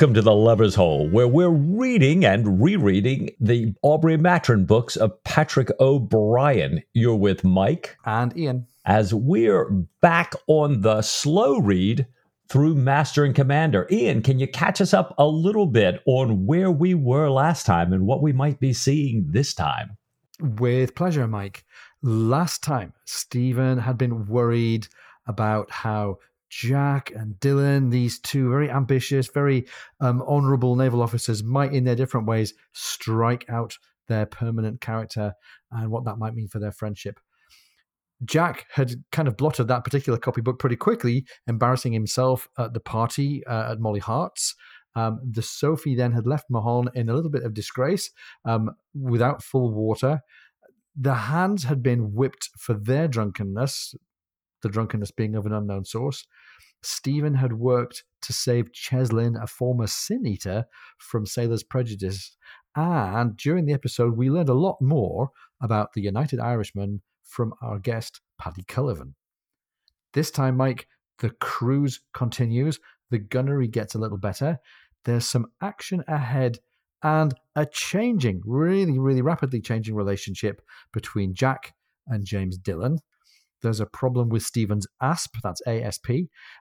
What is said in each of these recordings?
Welcome to the Lubber's Hole, where we're reading and rereading the Aubrey Maturin books of Patrick O'Brian. You're with Mike and Ian. As we're back on the slow read through Master and Commander. Ian, can you catch us up a little bit on where we were last time and what we might be seeing this time? With pleasure, Mike. Last time, Stephen had been worried about how Jack and Dillon, these two very ambitious, very um, honorable naval officers, might in their different ways strike out their permanent character and what that might mean for their friendship. Jack had kind of blotted that particular copybook pretty quickly, embarrassing himself at the party uh, at Molly Harte's. Um, the Sophie then had left Mahon in a little bit of disgrace um, without full water. The hands had been whipped for their drunkenness, the drunkenness being of an unknown source. Stephen had worked to save Cheslin, a former sin eater, from sailors' prejudice. And during the episode, we learned a lot more about the United Irishman from our guest, Paddy Cullivan. This time, Mike, the cruise continues. The gunnery gets a little better. There's some action ahead and a changing, really, really rapidly changing relationship between Jack and James Dillon. There's a problem with Stephen's ASP, that's ASP,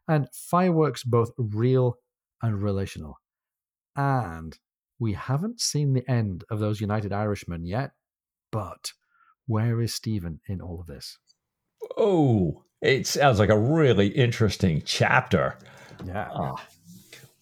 and fireworks both real and relational. And we haven't seen the end of those United Irishmen yet, but where is Stephen in all of this? Oh, it sounds like a really interesting chapter. Yeah. Uh,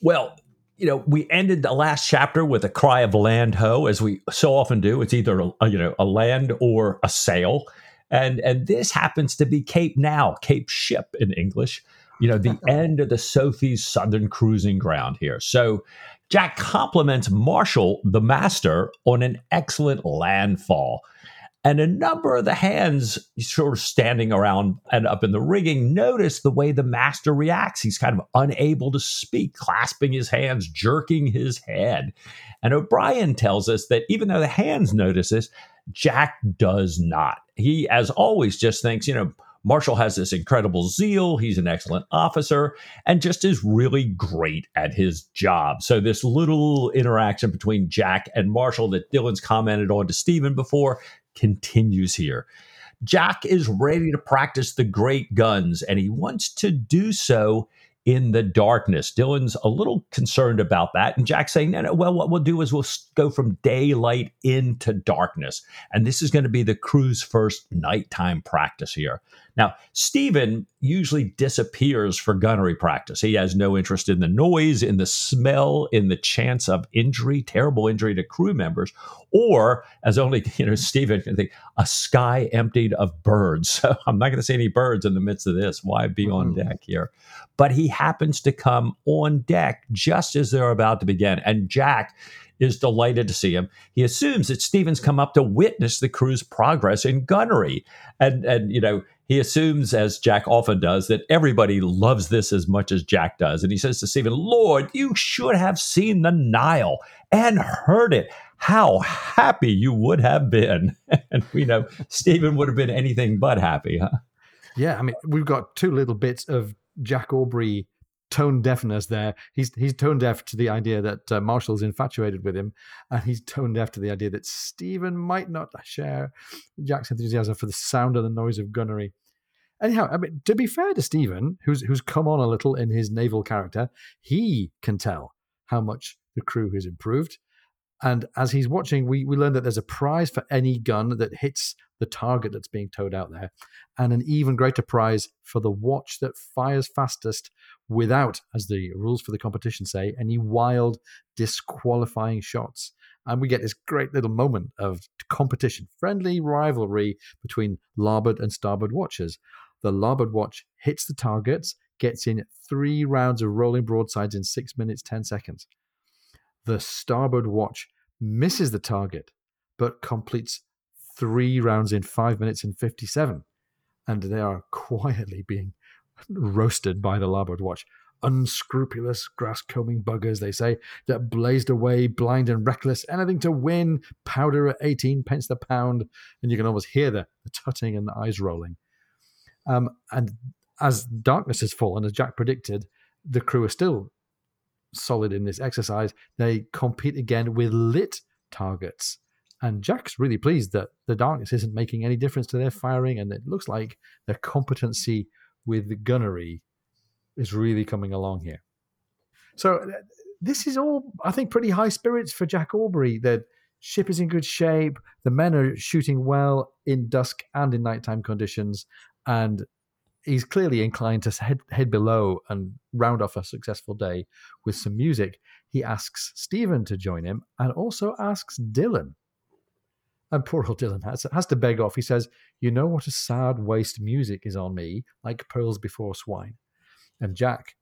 well, you know, we ended the last chapter with a cry of land ho, as we so often do. It's either a, you know a land or a sail, and and this happens to be Cape Nao, Cape Ship in English. You know, the oh. end of the Sophie's southern cruising ground here. So Jack compliments Marshall, the master, on an excellent landfall. And a number of the hands sort of standing around and up in the rigging notice the way the master reacts. He's kind of unable to speak, clasping his hands, jerking his head. And O'Brian tells us that even though the hands notice this, Jack does not. He, as always, just thinks, you know, Marshall has this incredible zeal. He's an excellent officer and just is really great at his job. So, this little interaction between Jack and Marshall that Dillon's commented on to Stephen before continues here. Jack is ready to practice the great guns, and he wants to do so in the darkness. Dillon's a little concerned about that. And Jack's saying, no, no, well, what we'll do is we'll go from daylight into darkness. And this is going to be the crew's first nighttime practice here. Now, Stephen usually disappears for gunnery practice. He has no interest in the noise, in the smell, in the chance of injury, terrible injury to crew members, or as only you know Stephen can think, a sky emptied of birds. So I'm not going to see any birds in the midst of this. Why be on mm-hmm. deck here? But he happens to come on deck just as they're about to begin, and Jack is delighted to see him. He assumes that Stephen's come up to witness the crew's progress in gunnery. And, and you know, he assumes, as Jack often does, that everybody loves this as much as Jack does. And he says to Stephen, Lord, you should have seen the Nile and heard it. How happy you would have been. and we know Stephen would have been anything but happy, huh? Yeah, I mean, we've got two little bits of Jack Aubrey tone deafness there. He's he's tone deaf to the idea that uh, Marshall's infatuated with him, and he's tone deaf to the idea that Stephen might not share Jack's enthusiasm for the sound and the noise of gunnery. Anyhow, I mean, to be fair to Stephen, who's who's come on a little in his naval character, he can tell how much the crew has improved. And as he's watching, we, we learn that there's a prize for any gun that hits the target that's being towed out there, and an even greater prize for the watch that fires fastest without, as the rules for the competition say, any wild, disqualifying shots. And we get this great little moment of competition, friendly rivalry between larboard and starboard watches. The larboard watch hits the targets, gets in three rounds of rolling broadsides in six minutes, 10 seconds. The starboard watch misses the target, but completes three rounds in five minutes and 57. And they are quietly being roasted by the larboard watch. Unscrupulous grass combing buggers, they say, that blazed away, blind and reckless, anything to win, powder at 18 pence the pound, and you can almost hear the, the tutting and the eyes rolling. Um, and as darkness has fallen, as Jack predicted, the crew are still solid in this exercise. They compete again with lit targets. And Jack's really pleased that the darkness isn't making any difference to their firing, and it looks like their competency with gunnery is really coming along here. So uh, this is all, I think, pretty high spirits for Jack Aubrey. The ship is in good shape. The men are shooting well in dusk and in nighttime conditions, and he's clearly inclined to head, head below and round off a successful day with some music. He asks Stephen to join him and also asks Dillon. And poor old Dillon has, has to beg off. He says, You know what a sad waste music is on me, like pearls before swine. And Jack,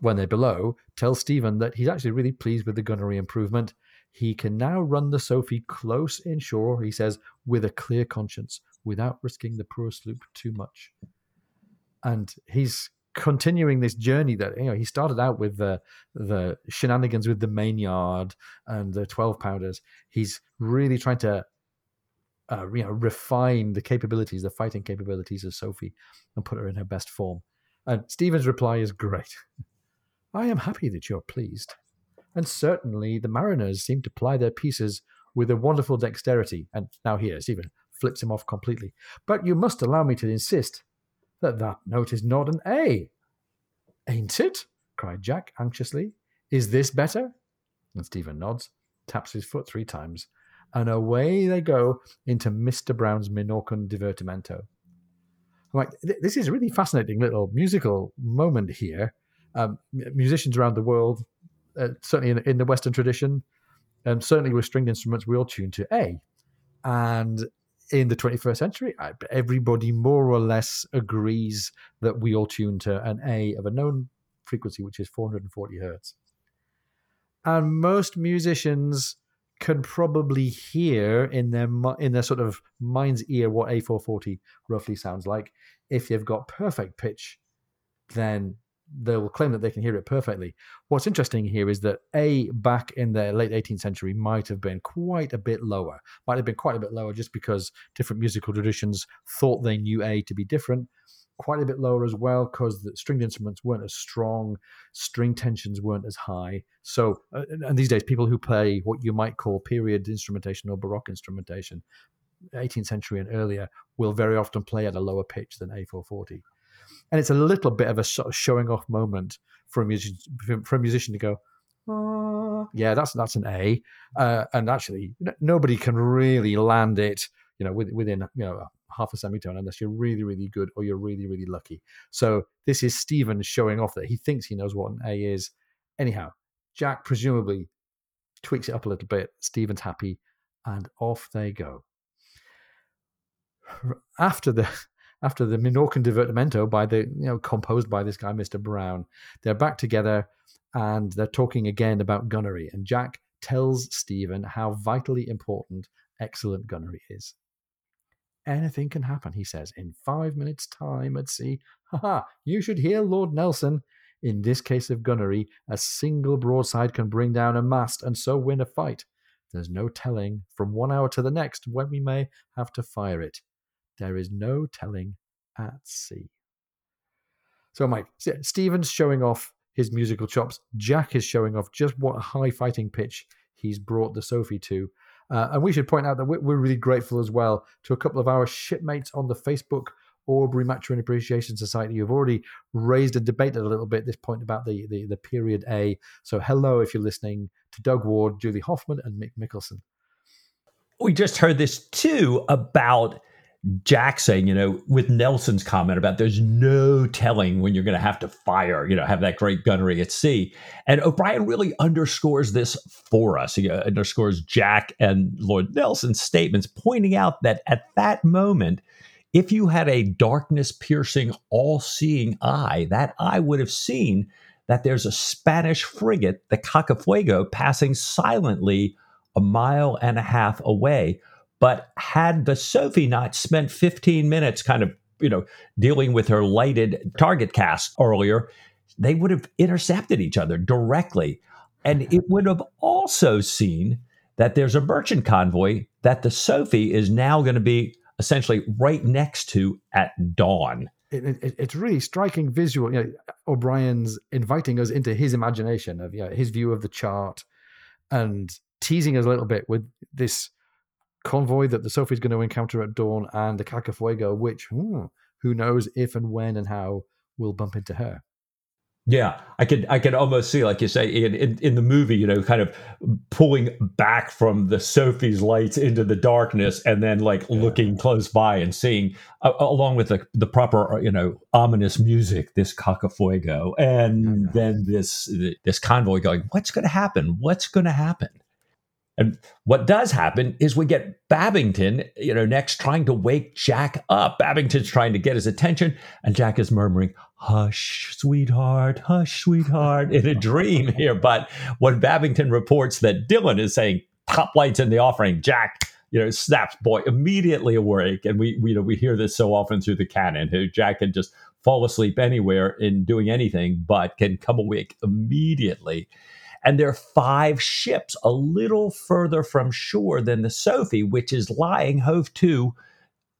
when they're below, tells Stephen that he's actually really pleased with the gunnery improvement. He can now run the Sophie close inshore, he says, with a clear conscience, without risking the poor sloop too much and he's continuing this journey that you know he started out with the the shenanigans with the main yard and the 12 pounders he's really trying to uh, you know refine the capabilities the fighting capabilities of sophie and put her in her best form. And stephen's reply is great. I am happy that you're pleased. And certainly the mariners seem to ply their pieces with a wonderful dexterity. And now here stephen flips him off completely. But you must allow me to insist that that note is not an A. Ain't it? cried Jack anxiously. Is this better? And Stephen nods, taps his foot three times, and away they go into Mr. Brown's Minorcan divertimento. I'm like, this is a really fascinating little musical moment here. Um, musicians around the world, uh, certainly in, in, the Western tradition, um, certainly with stringed instruments, we all tune to A. And in the 21st century, everybody more or less agrees that we all tune to an A of a known frequency, which is 440 hertz. And most musicians can probably hear in their in their sort of mind's ear what A440 roughly sounds like. If you've got perfect pitch, then they'll claim that they can hear it perfectly. What's interesting here is that A, back in the late 18th century, might have been quite a bit lower, might have been quite a bit lower just because different musical traditions thought they knew A to be different. Quite a bit lower as well because the stringed instruments weren't as strong, string tensions weren't as high. So, uh, and these days, people who play what you might call period instrumentation or Baroque instrumentation, 18th century and earlier, will very often play at a lower pitch than A440 and it's a little bit of a sort of showing off moment for a musician for a musician to go, yeah, that's that's an A, uh, and actually nobody can really land it, you know, within you know half a semitone unless you're really really good or you're really really lucky. So this is Stephen showing off that he thinks he knows what an A is. Anyhow, Jack presumably tweaks it up a little bit. Stephen's happy, and off they go. After the after the Minorcan divertimento by the you know composed by this guy Mr. Brown. They're back together and they're talking again about gunnery. And Jack tells Stephen how vitally important excellent gunnery is. Anything can happen, he says, in five minutes' time at sea. Ha ha! You should hear Lord Nelson. In this case of gunnery, a single broadside can bring down a mast and so win a fight. There's no telling from one hour to the next when we may have to fire it. There is no telling at sea. So, Mike, Stephen's showing off his musical chops. Jack is showing off just what a high fighting pitch he's brought the Sophie to. Uh, and we should point out that we're really grateful as well to a couple of our shipmates on the Facebook Aubrey Maturin Appreciation Society who've already raised and debated a little bit this point about the, the, the period A. So, hello if you're listening to Doug Ward, Julie Hoffman, and Mick Mickelson. We just heard this too about Jack saying, you know, with Nelson's comment about there's no telling when you're going to have to fire, you know, have that great gunnery at sea. And O'Brian really underscores this for us. He uh, underscores Jack and Lord Nelson's statements, pointing out that at that moment, if you had a darkness piercing, all seeing eye, that eye would have seen that there's a Spanish frigate, the Cacafuego, passing silently a mile and a half away but had the Sophie not spent 15 minutes kind of, you know, dealing with her lighted target cast earlier, they would have intercepted each other directly. And it would have also seen that there's a merchant convoy that the Sophie is now going to be essentially right next to at dawn. it, it, it's really striking visual. You know, O'Brian's inviting us into his imagination of you know, his view of the chart and teasing us a little bit with this convoy that the Sophie's going to encounter at dawn and the Cacafuego, which hmm, who knows if and when and how we'll bump into her. Yeah, I could I could almost see, like you say, in, in, in the movie, you know, kind of pulling back from the Sophie's lights into the darkness, and then like yeah. looking close by and seeing, uh, along with the the proper, you know, ominous music, this cacafuego, and then this this convoy going. What's going to happen? What's going to happen? And what does happen is we get Babington, you know, next trying to wake Jack up. Babington's trying to get his attention, and Jack is murmuring, Hush, sweetheart, hush, sweetheart, in a dream here. But when Babington reports that Dillon is saying, Top lights in the offing, Jack, you know, snaps boy immediately awake. And we, we, you know, we hear this so often through the canon. Who Jack can just fall asleep anywhere in doing anything, but can come awake immediately. And there are five ships a little further from shore than the Sophie, which is lying hove to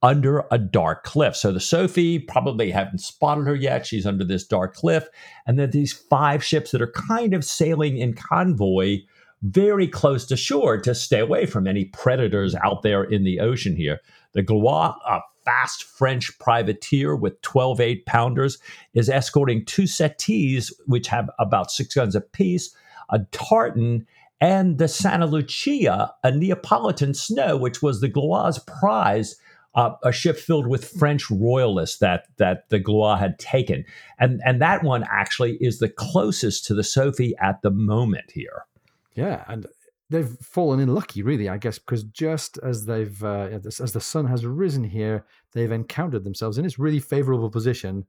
under a dark cliff. So the Sophie probably haven't spotted her yet. She's under this dark cliff. And then these five ships that are kind of sailing in convoy very close to shore to stay away from any predators out there in the ocean here. The Gloire, a fast French privateer with 12 eight pounders, is escorting two settees, which have about six guns apiece, a tartan, and the Santa Lucia, a Neapolitan snow, which was the Gloire's prize uh, a ship filled with French royalists that that the Gloire had taken, and and that one actually is the closest to the Sophie at the moment here. Yeah, and they've fallen in lucky, really, I guess, because just as they've uh, as the sun has risen here, they've encountered themselves in this really favorable position.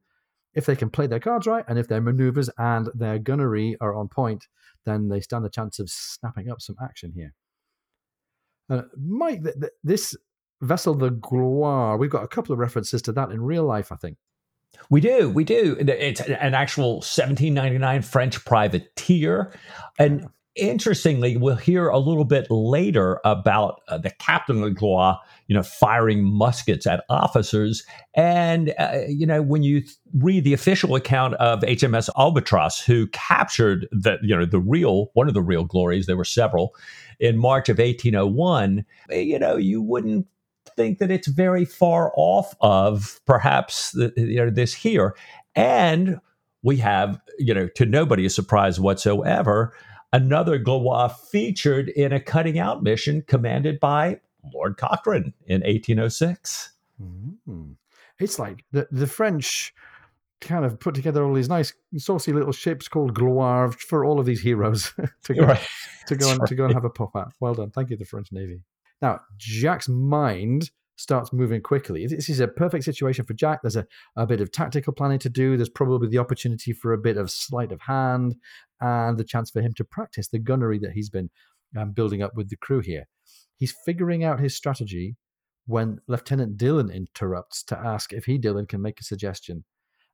If they can play their cards right, and if their maneuvers and their gunnery are on point, then they stand a chance of snapping up some action here. Uh, Mike, th- th- this vessel the Gloire. We've got a couple of references to that in real life, I think. We do, we do. It's an actual 1799 French privateer, and interestingly, we'll hear a little bit later about uh, the captain of Gloire, you know, firing muskets at officers. And, uh, you know, when you th- read the official account of HMS Albatross, who captured the, you know, the real, one of the real glories, there were several, in March of 1801, you know, you wouldn't think that it's very far off of perhaps the, you know this here and we have you know to nobody's surprise whatsoever another Gloire featured in a cutting out mission commanded by Lord Cochrane in 1806 mm-hmm. it's like the, the French kind of put together all these nice saucy little ships called Gloire for all of these heroes to go right. to go and right. to go and have a pop at. Well done, thank you, the French Navy. Now, Jack's mind starts moving quickly. This is a perfect situation for Jack. There's a, a bit of tactical planning to do. There's probably the opportunity for a bit of sleight of hand and the chance for him to practice the gunnery that he's been um, building up with the crew here. He's figuring out his strategy when Lieutenant Dillon interrupts to ask if he, Dillon, can make a suggestion.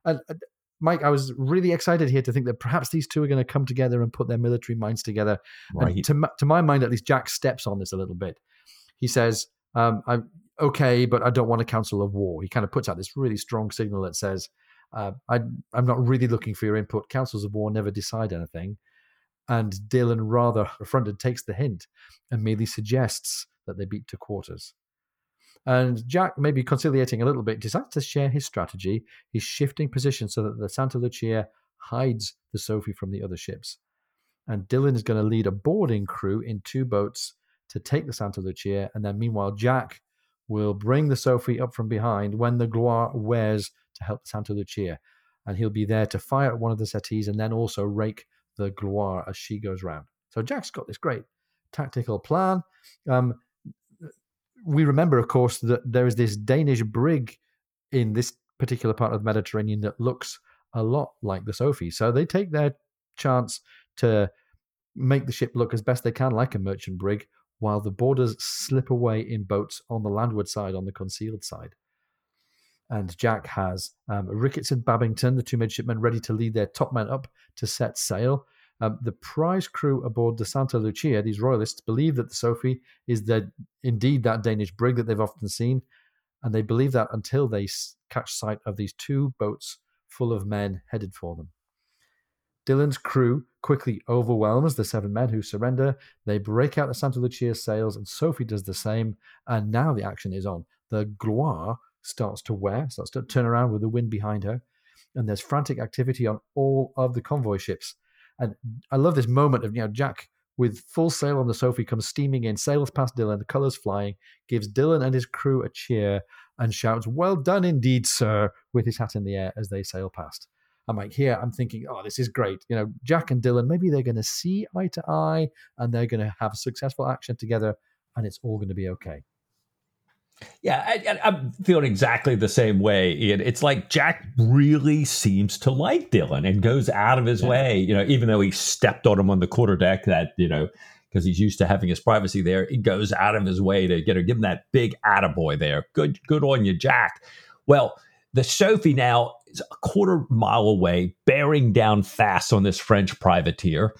And uh, Mike, I was really excited here to think that perhaps these two are going to come together and put their military minds together. Right. And to, to my mind, at least, Jack steps on this a little bit he says, um, okay, but I don't want a council of war. He kind of puts out this really strong signal that says, uh, I, am not really looking for your input. Councils of war never decide anything. And Dillon, rather affronted takes the hint and merely suggests that they beat to quarters. And Jack, maybe conciliating a little bit, decides to share his strategy. He's shifting position so that the Santa Lucia hides the Sophie from the other ships. And Dillon is going to lead a boarding crew in two boats to take the Santa Lucia, and then meanwhile Jack will bring the Sophie up from behind when the Gloire wears to help Santa Lucia, and he'll be there to fire at one of the settees and then also rake the Gloire as she goes round. So Jack's got this great tactical plan. Um, we remember, of course, that there is this Danish brig in this particular part of the Mediterranean that looks a lot like the Sophie. So they take their chance to make the ship look as best they can like a merchant brig while the boarders slip away in boats on the landward side, on the concealed side. And Jack has um, Ricketts and Babington, the two midshipmen, ready to lead their top men up to set sail. Um, the prize crew aboard the Santa Lucia, these royalists, believe that the Sophie is the, indeed that Danish brig that they've often seen, and they believe that until they catch sight of these two boats full of men headed for them. Dillon's crew quickly overwhelms the seven men who surrender. They break out the Santa Lucia sails, and Sophie does the same. And now the action is on. The Gloire starts to wear, starts to turn around with the wind behind her, and there's frantic activity on all of the convoy ships. And I love this moment of you know Jack with full sail on the Sophie comes steaming in, sails past Dillon, the colours flying, gives Dillon and his crew a cheer, and shouts, "Well done indeed, sir!" with his hat in the air as they sail past. I'm like, here, I'm thinking, oh, this is great. You know, Jack and Dillon, maybe they're going to see eye to eye and they're going to have a successful action together and it's all going to be okay. Yeah, I, am feeling exactly the same way. Ian. It's like Jack really seems to like Dillon and goes out of his yeah. way, you know, even though he stepped on him on the quarter deck that, you know, because he's used to having his privacy there, he goes out of his way to, you know, give him that big attaboy there. Good, good on you, Jack. Well, the Sophie now is a quarter mile away, bearing down fast on this French privateer.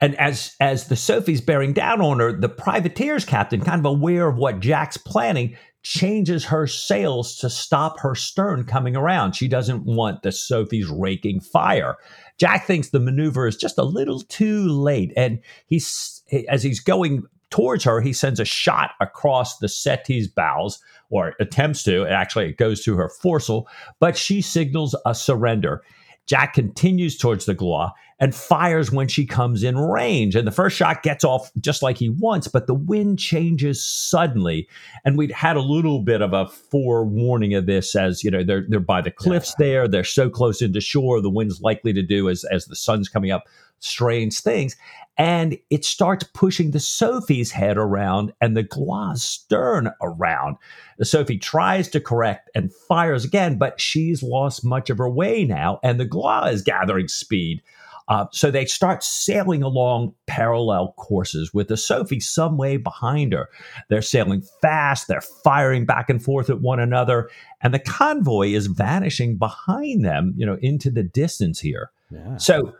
And as as the Sophie's bearing down on her, the privateer's captain, kind of aware of what Jack's planning, changes her sails to stop her stern coming around. She doesn't want the Sophie's raking fire. Jack thinks the maneuver is just a little too late, and he's as he's going towards her, he sends a shot across the settee's bows, or attempts to. Actually, it goes to her foresail, but she signals a surrender. Jack continues towards the Gloire and fires when she comes in range. And the first shot gets off just like he wants, but the wind changes suddenly. And we'd had a little bit of a forewarning of this as, you know, they're, they're by the cliffs yeah. there. They're so close into shore. The wind's likely to do as, as the sun's coming up strange things. And it starts pushing the Sophie's head around and the Gloire's stern around. The Sophie tries to correct and fires again, but she's lost much of her way now, and the Gloire is gathering speed. Uh, so they start sailing along parallel courses with the Sophie some way behind her. They're sailing fast, they're firing back and forth at one another, and the convoy is vanishing behind them, you know, into the distance here. So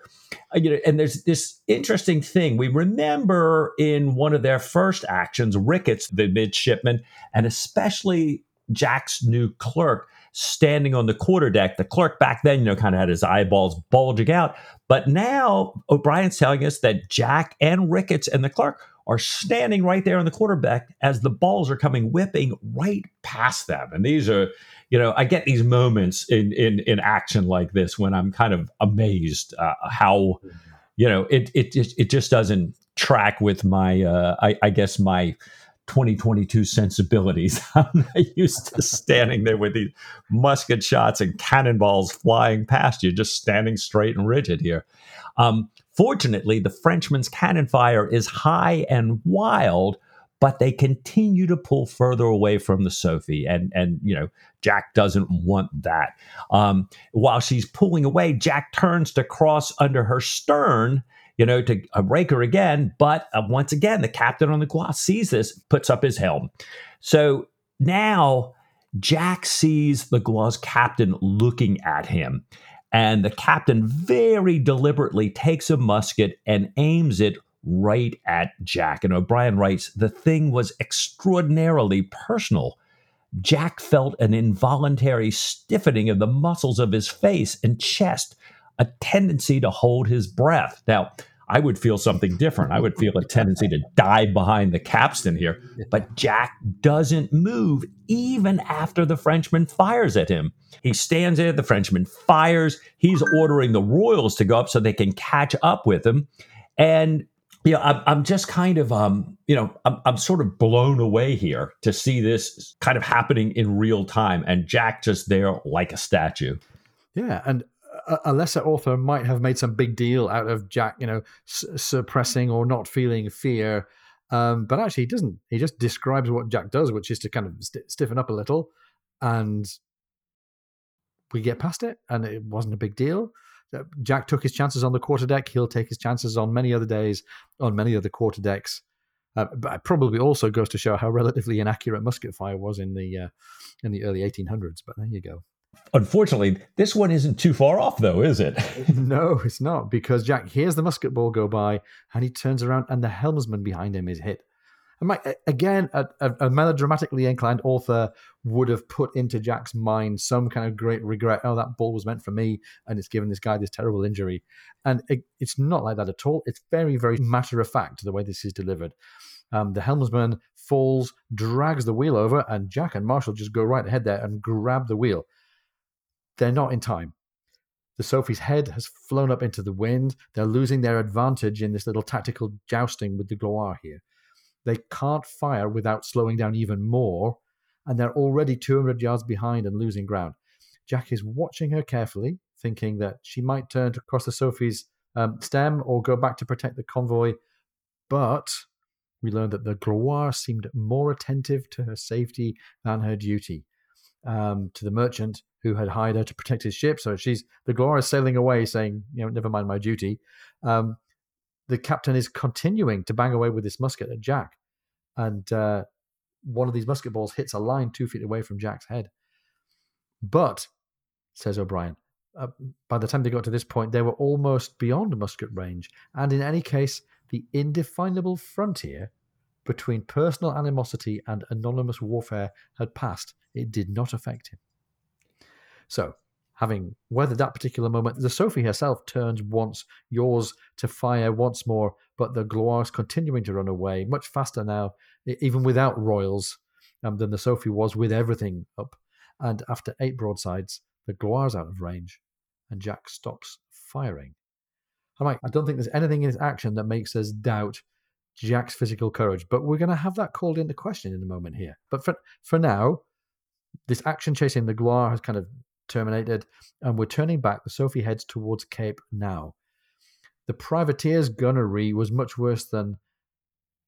uh, you know, and there's this interesting thing. We remember in one of their first actions, Ricketts, the midshipman, and especially Jack's new clerk, standing on the quarterdeck. The clerk back then, you know, kind of had his eyeballs bulging out. But now O'Brian's telling us that Jack and Ricketts and the clerk are standing right there on the quarterdeck as the balls are coming whipping right past them. And these are, you know, I get these moments in in in action like this when I'm kind of amazed uh, how, you know, it it just it just doesn't track with my uh, I, I guess my 2022 sensibilities. I'm not used to standing there with these musket shots and cannonballs flying past you, just standing straight and rigid here. Um, fortunately, the Frenchman's cannon fire is high and wild, but they continue to pull further away from the Sophie. And, and you know, Jack doesn't want that. Um, while she's pulling away, Jack turns to cross under her stern, you know, to uh, rake her again. But uh, once again, the captain on the Gloire sees this, puts up his helm. So now Jack sees the Gloire's captain looking at him. And the captain very deliberately takes a musket and aims it right at Jack. And O'Brian writes the thing was extraordinarily personal. Jack felt an involuntary stiffening of the muscles of his face and chest, a tendency to hold his breath. Now, I would feel something different. I would feel a tendency to dive behind the capstan here. But Jack doesn't move even after the Frenchman fires at him. He stands there, the Frenchman fires. He's ordering the Royals to go up so they can catch up with him. And you know, I'm, I'm just kind of, um, you know, I'm, I'm sort of blown away here to see this kind of happening in real time, and Jack just there like a statue. Yeah, and a, lesser author might have made some big deal out of Jack, you know, suppressing or not feeling fear, um, but actually he doesn't. He just describes what Jack does, which is to kind of st- stiffen up a little, and we get past it, and it wasn't a big deal. Jack took his chances on the quarterdeck. He'll take his chances on many other days, on many other quarterdecks. Uh, but it probably also goes to show how relatively inaccurate musket fire was in the uh, in the early 1800s. But there you go. Unfortunately, this one isn't too far off, though, is it? no, it's not, because Jack hears the musket ball go by and he turns around and the helmsman behind him is hit. And Mike, again, a, a, melodramatically inclined author would have put into Jack's mind some kind of great regret. Oh, that ball was meant for me, and it's given this guy this terrible injury. And it, it's not like that at all. It's very, very matter of fact the way this is delivered. Um, the helmsman falls, drags the wheel over, and Jack and Marshall just go right ahead there and grab the wheel. They're not in time. The Sophie's head has flown up into the wind. They're losing their advantage in this little tactical jousting with the Gloire here. They can't fire without slowing down even more, and they're already 200 yards behind and losing ground. Jack is watching her carefully, thinking that she might turn to cross the Sophie's um, stem or go back to protect the convoy. But we learn that the Gloire seemed more attentive to her safety than her duty. Um, to the merchant who had hired her to protect his ship. So she's the Gloire is sailing away, saying, "You know, never mind my duty." Um, the captain is continuing to bang away with this musket at Jack, and uh, one of these musket balls hits a line two feet away from Jack's head. But, says O'Brian, uh, by the time they got to this point, they were almost beyond musket range, and in any case, the indefinable frontier between personal animosity and anonymous warfare had passed. It did not affect him. So, having weathered that particular moment, the Sophie herself turns once, yours to fire once more, but the Gloire is continuing to run away, much faster now, even without royals, um, than the Sophie was with everything up. And after eight broadsides, the Gloire's out of range, and Jack stops firing. I'm like, I don't think there's anything in his action that makes us doubt Jack's physical courage, but we're going to have that called into question in a moment here. But for for now, this action chasing the Gloire has kind of terminated, and we're turning back. The Sophie heads towards Cape Nao. The privateer's gunnery was much worse than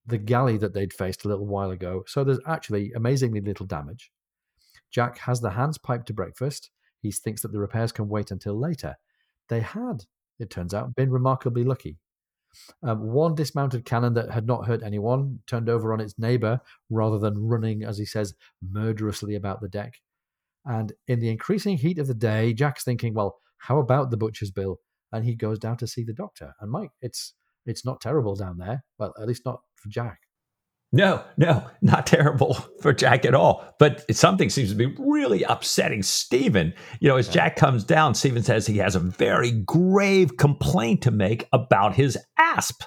the galley that they'd faced a little while ago, so there's actually amazingly little damage. Jack has the hands piped to breakfast. He thinks that the repairs can wait until later. They had, it turns out, been remarkably lucky. Um, one dismounted cannon that had not hurt anyone turned over on its neighbor rather than running, as he says, murderously about the deck. And in the increasing heat of the day, Jack's thinking, well, how about the butcher's bill? And he goes down to see the doctor. And Mike, it's it's not terrible down there. Well, at least not for Jack. No, no, not terrible for Jack at all. But something seems to be really upsetting Stephen. You know, as Jack comes down, Stephen says he has a very grave complaint to make about his asp.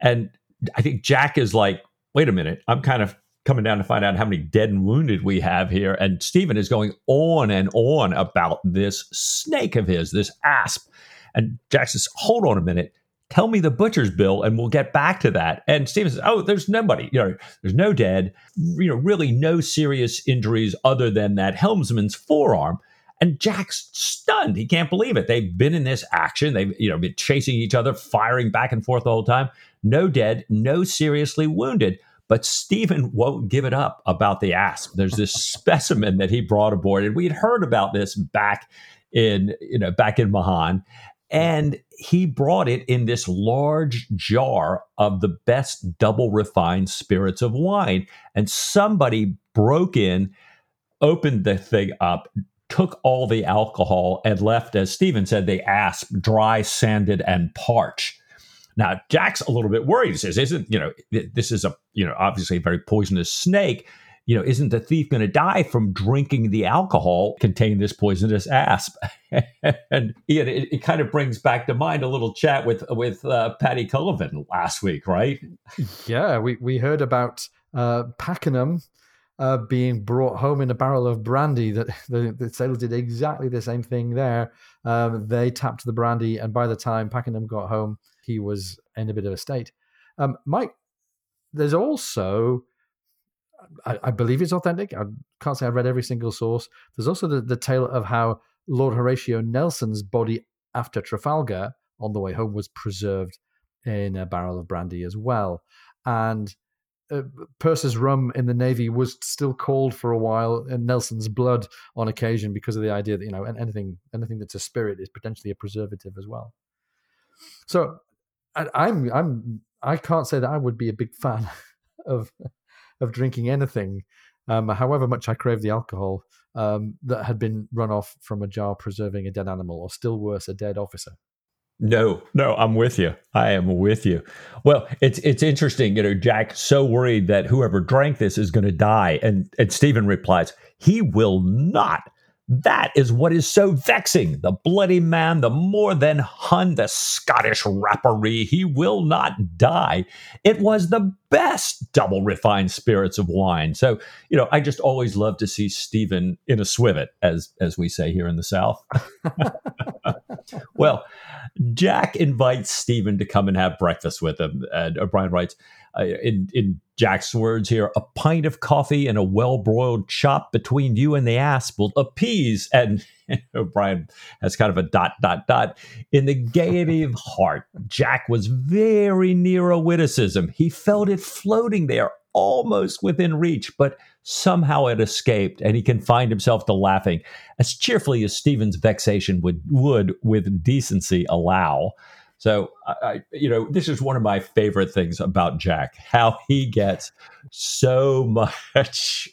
And I think Jack is like, wait a minute, I'm kind of coming down to find out how many dead and wounded we have here. And Stephen is going on and on about this snake of his, this asp. And Jack says, hold on a minute. Tell me the butcher's bill and we'll get back to that. And Stephen says, Oh, there's nobody. You know, there's no dead, you know, really no serious injuries other than that helmsman's forearm. And Jack's stunned. He can't believe it. They've been in this action. They've, you know, been chasing each other, firing back and forth the whole time. No dead, no seriously wounded. But Stephen won't give it up about the asp. There's this specimen that he brought aboard, and we had heard about this back in you know back in Mahon, and he brought it in this large jar of the best double refined spirits of wine. And somebody broke in, opened the thing up, took all the alcohol, and left, as Stephen said, the asp dry, sanded, and parched. Now, Jack's a little bit worried. He says, "Isn't you know this is a you know obviously a very poisonous snake? You know, isn't the thief going to die from drinking the alcohol containing this poisonous asp?" and Ian, it, it, kind of brings back to mind a little chat with with uh, Paddy Cullivan last week, right? Yeah, we we heard about uh, Pakenham uh, being brought home in a barrel of brandy. That the, the sailors did exactly the same thing there. Um, they tapped the brandy, and by the time Pakenham got home, he was in a bit of a state. Um, Mike, there's also, I, I, believe it's authentic. I can't say I've read every single source. There's also the, the tale of how Lord Horatio Nelson's body after Trafalgar on the way home was preserved in a barrel of brandy as well. And uh, Purser's rum in the Navy was still called for a while, and Nelson's blood on occasion because of the idea that you know anything anything that's a spirit is potentially a preservative as well. So I, I'm I'm I can't say that I would be a big fan of of drinking anything, um, however much I crave the alcohol um, that had been run off from a jar preserving a dead animal, or still worse, a dead officer. No, no, I'm with you. I am with you. Well, it's it's interesting, you know, Jack so worried that whoever drank this is going to die and and Stephen replies, "He will not." That is what is so vexing. The bloody man, the more than Hun, the Scottish rapparee, he will not die. It was the best double refined spirits of wine. So, you know, I just always love to see Stephen in a swivet, as as we say here in the South. well, Jack invites Stephen to come and have breakfast with him. And uh, O'Brian writes, uh, in, in Jack's words here, a pint of coffee and a well broiled chop between you and the ass will appease. And O'Brian has kind of a dot, dot, dot. In the gaiety of heart, Jack was very near a witticism. He felt it floating there almost within reach, but somehow it escaped and he confined himself to laughing as cheerfully as Stephen's vexation would, would with decency allow. So, I, you know, this is one of my favorite things about Jack, how he gets so much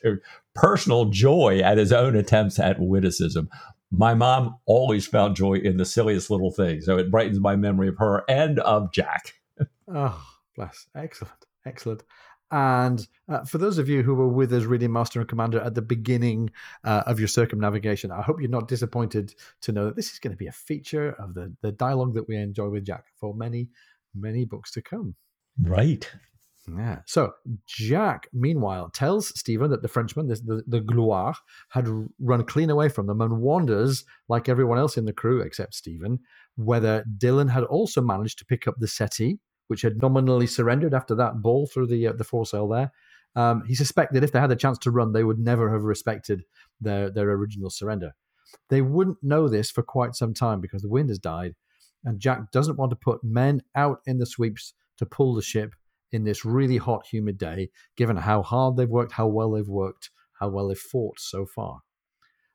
personal joy at his own attempts at witticism. My mom always found joy in the silliest little things. So it brightens my memory of her and of Jack. oh, bless. Excellent. Excellent. And uh, for those of you who were with us reading Master and Commander at the beginning uh, of your circumnavigation, I hope you're not disappointed to know that this is going to be a feature of the, the dialogue that we enjoy with Jack for many, many books to come. Right. Yeah. So Jack, meanwhile, tells Stephen that the Frenchman, the, the, the Gloire, had run clean away from them and wonders, like everyone else in the crew except Stephen, whether Dillon had also managed to pick up the settee which had nominally surrendered after that ball through the uh, the foresail there. Um, he suspected if they had a chance to run, they would never have respected their their original surrender. They wouldn't know this for quite some time because the wind has died, and Jack doesn't want to put men out in the sweeps to pull the ship in this really hot, humid day, given how hard they've worked, how well they've worked, how well they've fought so far.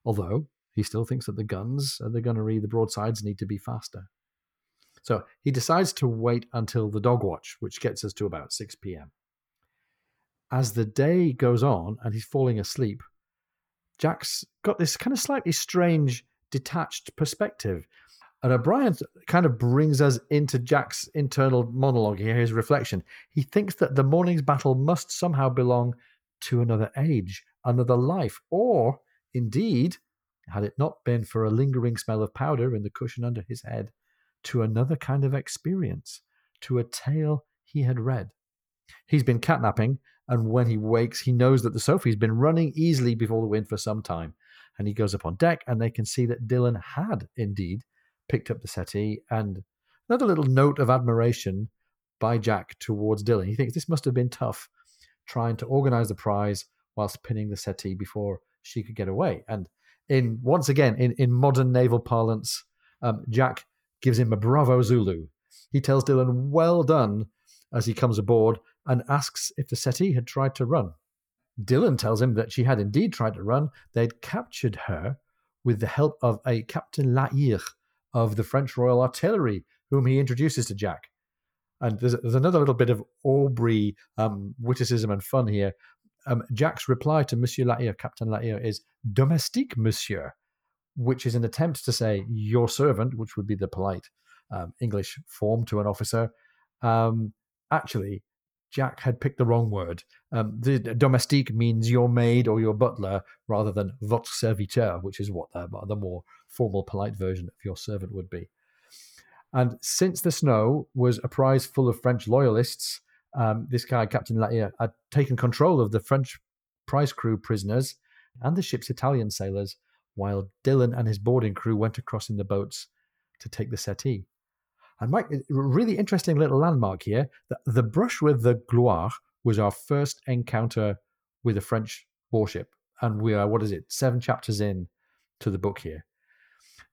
Although he still thinks that the guns, the gunnery, the broadsides need to be faster. So he decides to wait until the dog watch, which gets us to about 6 p.m. As the day goes on and he's falling asleep, Jack's got this kind of slightly strange, detached perspective. And O'Brian kind of brings us into Jack's internal monologue here, his reflection. He thinks that the morning's battle must somehow belong to another age, another life, or indeed, had it not been for a lingering smell of powder in the cushion under his head, to another kind of experience, to a tale he had read. He's been catnapping, and when he wakes, he knows that the Sophie's been running easily before the wind for some time. And he goes up on deck, and they can see that Dillon had indeed picked up the settee. And another little note of admiration by Jack towards Dillon. He thinks this must have been tough trying to organize the prize whilst pinning the settee before she could get away. And in once again, in, in modern naval parlance, um, Jack gives him a bravo Zulu. He tells Dillon, well done, as he comes aboard and asks if the settee had tried to run. Dillon tells him that she had indeed tried to run. They'd captured her with the help of a Captain Lahire of the French Royal Artillery, whom he introduces to Jack. And there's, there's another little bit of Aubrey um, witticism and fun here. Um, Jack's reply to Monsieur Lahire, Captain Lahire, is domestique, monsieur which is an attempt to say your servant, which would be the polite um, English form to an officer. Um, actually, Jack had picked the wrong word. Um, the domestique means your maid or your butler rather than votre serviteur, which is what the, the more formal, polite version of your servant would be. And since the snow was a prize full of French loyalists, um, this guy, Captain Lahire, had taken control of the French prize crew prisoners and the ship's Italian sailors while Dillon and his boarding crew went across in the boats to take the settee. And Mike, really interesting little landmark here. The, the brush with the Gloire was our first encounter with a French warship. And we are, what is it, seven chapters in to the book here.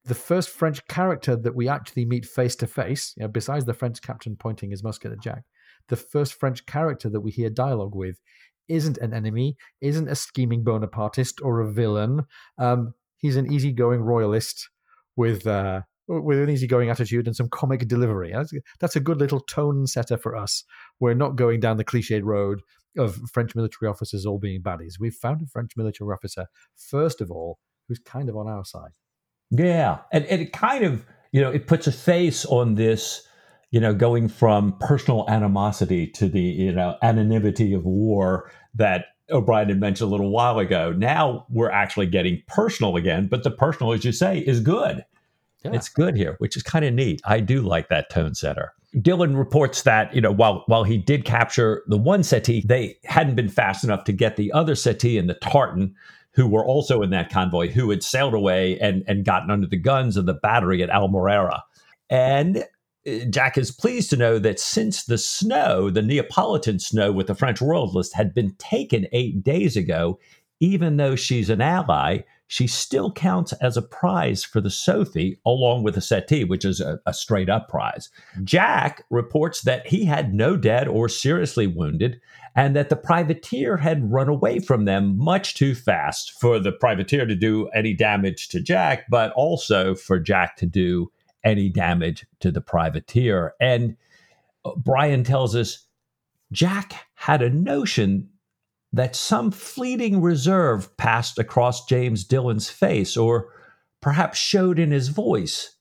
The first French character that we actually meet face to face, besides the French captain pointing his musket at Jack, the first French character that we hear dialogue with isn't an enemy, isn't a scheming Bonapartist or a villain. Um, he's an easygoing royalist with uh, with an easygoing attitude and some comic delivery. That's, that's a good little tone setter for us. We're not going down the cliched road of French military officers all being baddies. We've found a French military officer, first of all, who's kind of on our side. Yeah, and, and it kind of you know, it puts a face on this, you know, going from personal animosity to the, you know, anonymity of war that O'Brian had mentioned a little while ago. Now we're actually getting personal again, but the personal, as you say, is good. Yeah. It's good here, which is kind of neat. I do like that tone setter. Dillon reports that, you know, while while he did capture the one settee, they hadn't been fast enough to get the other settee and the tartane, who were also in that convoy, who had sailed away and, and gotten under the guns of the battery at Almirera. And Jack is pleased to know that since the snow, the Neapolitan snow with the French Royalist, had been taken eight days ago, even though she's an ally, she still counts as a prize for the Sophie, along with the settee, which is a, a straight up prize. Jack reports that he had no dead or seriously wounded, and that the privateer had run away from them much too fast for the privateer to do any damage to Jack, but also for Jack to do any damage to the privateer. And uh, Brian tells us Jack had a notion that some fleeting reserve passed across James Dillon's face or perhaps showed in his voice.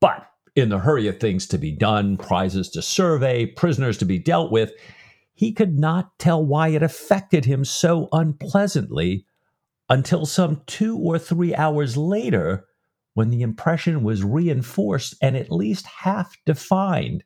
But in the hurry of things to be done, prizes to survey, prisoners to be dealt with, he could not tell why it affected him so unpleasantly until some two or three hours later when the impression was reinforced and at least half defined.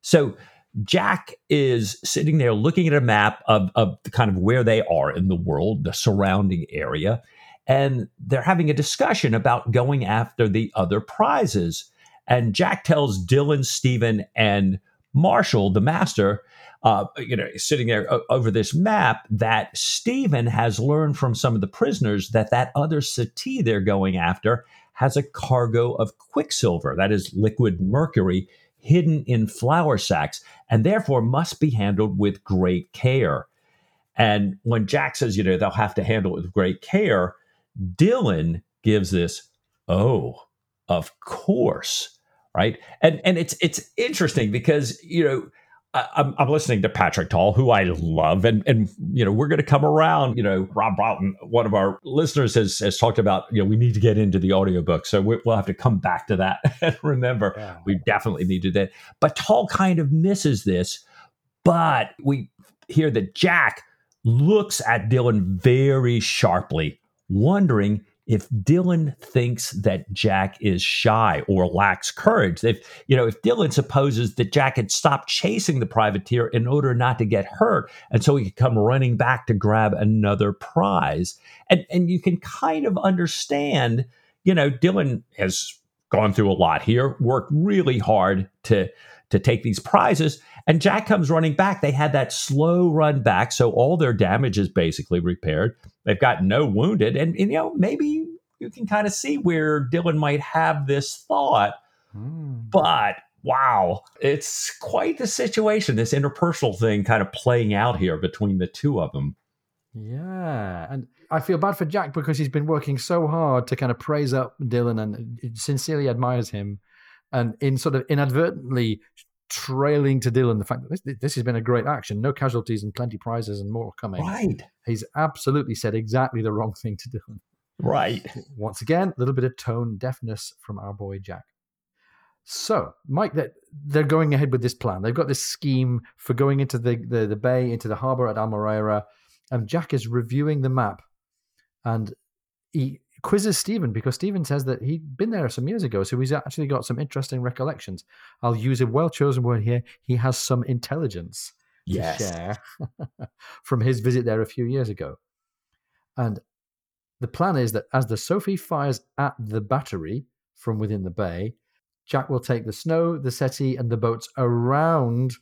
So Jack is sitting there looking at a map of, of kind of where they are in the world, the surrounding area, and they're having a discussion about going after the other prizes. And Jack tells Dillon, Stephen, and Marshall, the master, uh, you know, sitting there over this map, that Stephen has learned from some of the prisoners that that other settee they're going after has a cargo of quicksilver, that is liquid mercury, hidden in flour sacks and therefore must be handled with great care. And when Jack says, you know, they'll have to handle it with great care, Dillon gives this, oh, of course, right? And and it's it's interesting because you know I'm, I'm, listening to Patrick Tull, who I love, and and you know we're going to come around. You know, Rob Broughton, one of our listeners, has has talked about you know we need to get into the audiobook, so we, will have to come back to that and remember yeah. we definitely need needed that. But Tull kind of misses this, but we hear that Jack looks at Dillon very sharply, wondering if Dillon thinks that Jack is shy or lacks courage, if you know, if Dillon supposes that Jack had stopped chasing the privateer in order not to get hurt, and so he could come running back to grab another prize, and and you can kind of understand, you know, Dillon has gone through a lot here, worked really hard to to take these prizes. And Jack comes running back. They had that slow run back, so all their damage is basically repaired. They've got no wounded, and, and you know maybe you can kind of see where Dillon might have this thought, mm. but wow, it's quite the situation. This interpersonal thing kind of playing out here between the two of them. Yeah, and I feel bad for Jack because he's been working so hard to kind of praise up Dillon and sincerely admires him and in sort of inadvertently trailing to Dillon the fact that this, this has been a great action, no casualties and plenty prizes and more coming. Right. He's absolutely said exactly the wrong thing to Dillon. Right. Once again, a little bit of tone deafness from our boy Jack. So, Mike, that they're going ahead with this plan. They've got this scheme for going into the, the, the bay, into the harbor at Almirera, and Jack is reviewing the map and he quizzes Stephen because Stephen says that he'd been there some years ago, so he's actually got some interesting recollections. I'll use a well chosen word here. He has some intelligence yes. to share from his visit there a few years ago. And the plan is that as the Sophie fires at the battery from within the bay, Jack will take the snow, the settee, and the boats around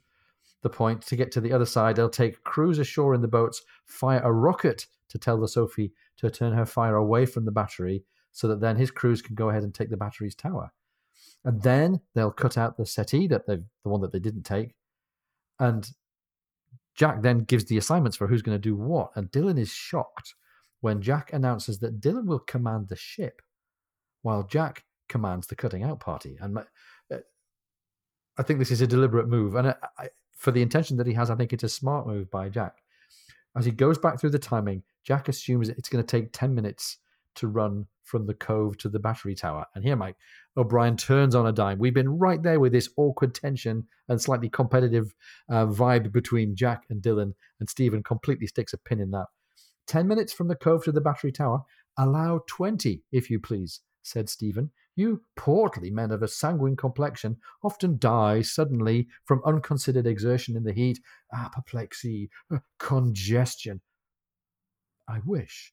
the point to get to the other side. They'll take crews ashore in the boats, fire a rocket to tell the Sophie to turn her fire away from the battery so that then his crews can go ahead and take the battery's tower. And then they'll cut out the settee that they've the one that they didn't take. And Jack then gives the assignments for who's going to do what. And Dillon is shocked when Jack announces that Dillon will command the ship while Jack commands the cutting out party. And my, uh, I think this is a deliberate move. And I, I, for the intention that he has, I think it's a smart move by Jack. As he goes back through the timing, Jack assumes it's going to take 10 minutes to run from the cove to the battery tower. And here, Mike, O'Brian turns on a dime. We've been right there with this awkward tension and slightly competitive uh, vibe between Jack and Dillon, and Stephen completely sticks a pin in that. 10 minutes from the cove to the battery tower. Allow 20, if you please, said Stephen. You portly men of a sanguine complexion often die suddenly from unconsidered exertion in the heat, apoplexy, uh, congestion. I wish,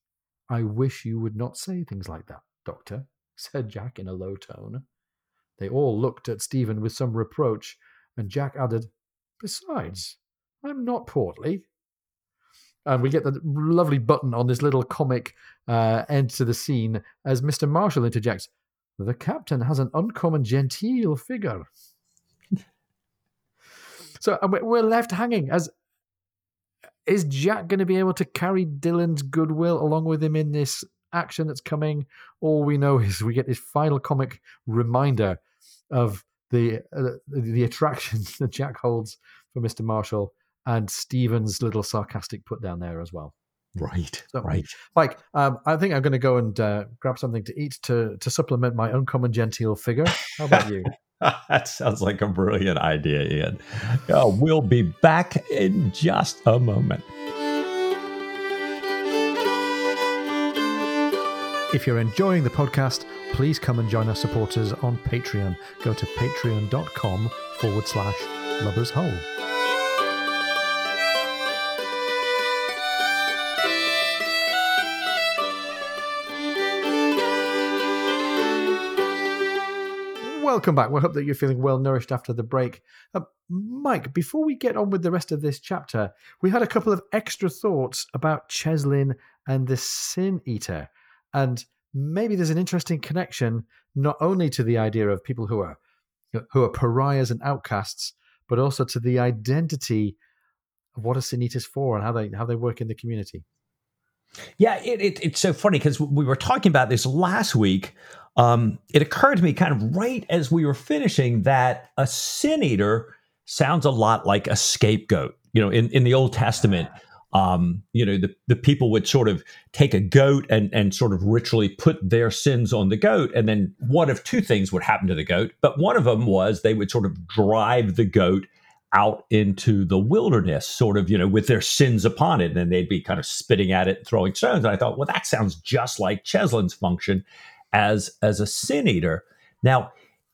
I wish you would not say things like that, Doctor, said Jack in a low tone. They all looked at Stephen with some reproach, and Jack added, Besides, I'm not portly. And we get the lovely button on this little comic uh, end to the scene as Mr. Marshall interjects, The captain has an uncommon genteel figure. so we're left hanging as is Jack going to be able to carry Dillon's goodwill along with him in this action that's coming? All we know is we get this final comic reminder of the uh, the attractions that Jack holds for Mr. Marshall and Stephen's little sarcastic put down there as well. Right, so, right. Mike, um, I think I'm going to go and uh, grab something to eat to to supplement my uncommon genteel figure. How about you? that sounds like a brilliant idea, Ian. Uh, we'll be back in just a moment. If you're enjoying the podcast, please come and join our supporters on Patreon. Go to patreon.com forward slash lubbers hole. Welcome back. We hope that you're feeling well nourished after the break. Uh, Mike, before we get on with the rest of this chapter, we had a couple of extra thoughts about Cheslin and the Sin Eater. And maybe there's an interesting connection not only to the idea of people who are who are pariahs and outcasts, but also to the identity of what a Sin Eater is for and how they how they work in the community. Yeah, it, it, it's so funny because we were talking about this last week um, it occurred to me kind of right as we were finishing that a sin eater sounds a lot like a scapegoat. You know, in, in the Old Testament, um, you know, the, the people would sort of take a goat and, and sort of ritually put their sins on the goat. And then one of two things would happen to the goat. But one of them was they would sort of drive the goat out into the wilderness, sort of, you know, with their sins upon it. And then they'd be kind of spitting at it and throwing stones. And I thought, well, that sounds just like Cheslin's function as as a sin eater. Now,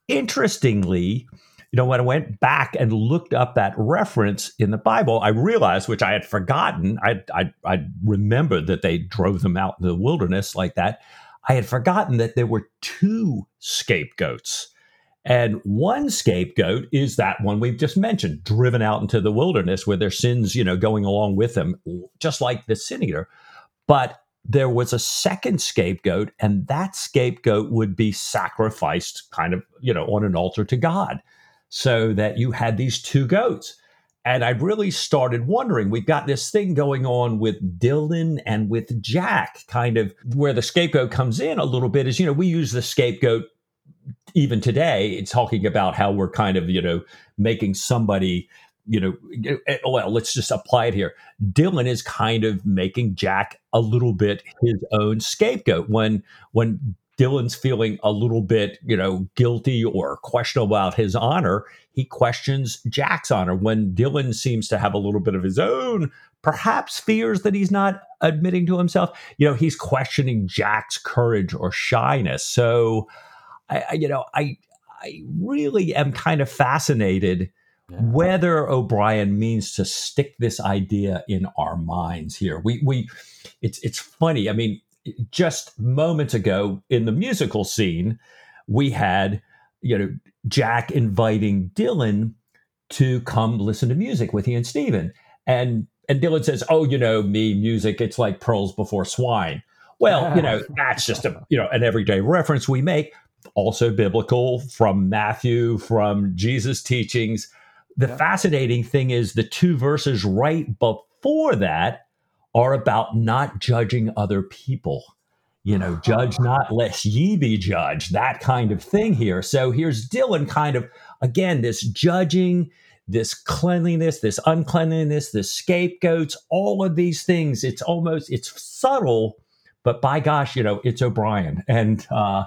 interestingly, you know, when I went back and looked up that reference in the Bible, I realized, which I had forgotten, I I, I remembered that they drove them out in the wilderness like that. I had forgotten that there were two scapegoats. And one scapegoat is that one we've just mentioned, driven out into the wilderness with their sins, you know, going along with them, just like the sin eater. But there was a second scapegoat, and that scapegoat would be sacrificed kind of, you know, on an altar to God. So that you had these two goats. And I really started wondering we've got this thing going on with Dillon and with Jack, kind of where the scapegoat comes in a little bit is, you know, we use the scapegoat even today. It's talking about how we're kind of, you know, making somebody you know, eh, well, let's just apply it here. Dillon is kind of making Jack a little bit his own scapegoat when when Dillon's feeling a little bit, you know, guilty or questionable about his honor, he questions Jack's honor. When Dillon seems to have a little bit of his own, perhaps fears that he's not admitting to himself, you know, he's questioning Jack's courage or shyness. So, I, you know, I I really am kind of fascinated whether O'Brian means to stick this idea in our minds here. We we it's it's funny. I mean, just moments ago in the musical scene, we had you know Jack inviting Dillon to come listen to music with he and Stephen. And and Dillon says, "Oh, you know me, music. It's like pearls before swine." Well, you know that's just a you know an everyday reference we make, also biblical from Matthew, from Jesus' teachings the yeah. fascinating thing is the two verses right before that are about not judging other people. You know, judge not lest ye be judged, that kind of thing here. So here's Dillon kind of, again, this judging, this cleanliness, this uncleanliness, this scapegoats, all of these things. It's almost, it's subtle, but by gosh, you know, it's O'Brian. And, uh,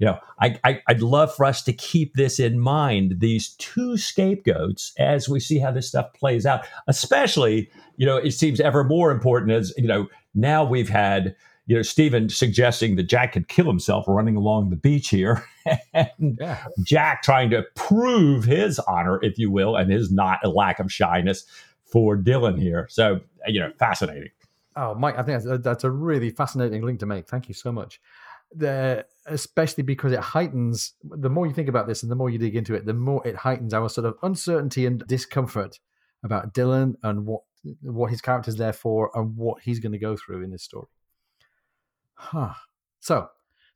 you know, I, I, would love for us to keep this in mind, these two scapegoats, as we see how this stuff plays out, especially, you know, it seems ever more important as, you know, now we've had, you know, Stephen suggesting that Jack could kill himself running along the beach here, and yeah. Jack trying to prove his honor, if you will, and his not a lack of shyness for Dillon here. So, you know, fascinating. Oh, Mike, I think that's, that's a really fascinating link to make. Thank you so much. The, especially because it heightens, the more you think about this and the more you dig into it, the more it heightens our sort of uncertainty and discomfort about Dillon and what what his character's there for and what he's going to go through in this story. Huh. So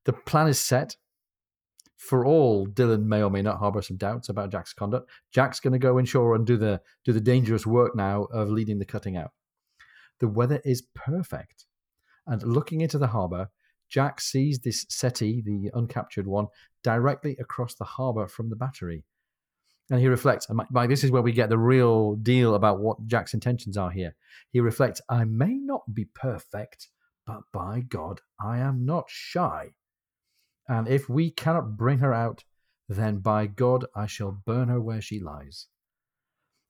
the plan is set. For all Dillon may or may not harbor some doubts about Jack's conduct, Jack's going to go inshore and do the do the dangerous work now of leading the cutting out. The weather is perfect. And looking into the harbour, Jack sees this settee, the uncaptured one, directly across the harbour from the battery. And he reflects, and Mike, this is where we get the real deal about what Jack's intentions are here. He reflects, I may not be perfect, but by God, I am not shy. And if we cannot bring her out, then by God, I shall burn her where she lies.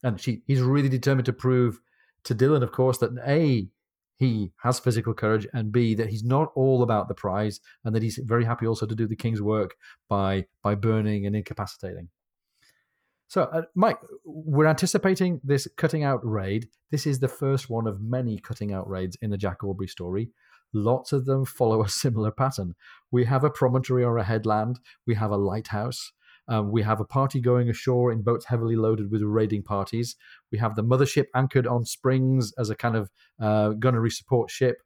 And she, he's really determined to prove to Dillon, of course, that A, he has physical courage, and B, that he's not all about the prize, and that he's very happy also to do the king's work by by burning and incapacitating. So, uh, Mike, we're anticipating this cutting out raid. This is the first one of many cutting out raids in the Jack Aubrey story. Lots of them follow a similar pattern. We have a promontory or a headland, we have a lighthouse, um, we have a party going ashore in boats heavily loaded with raiding parties. We have the mothership anchored on springs as a kind of uh, gunnery support ship.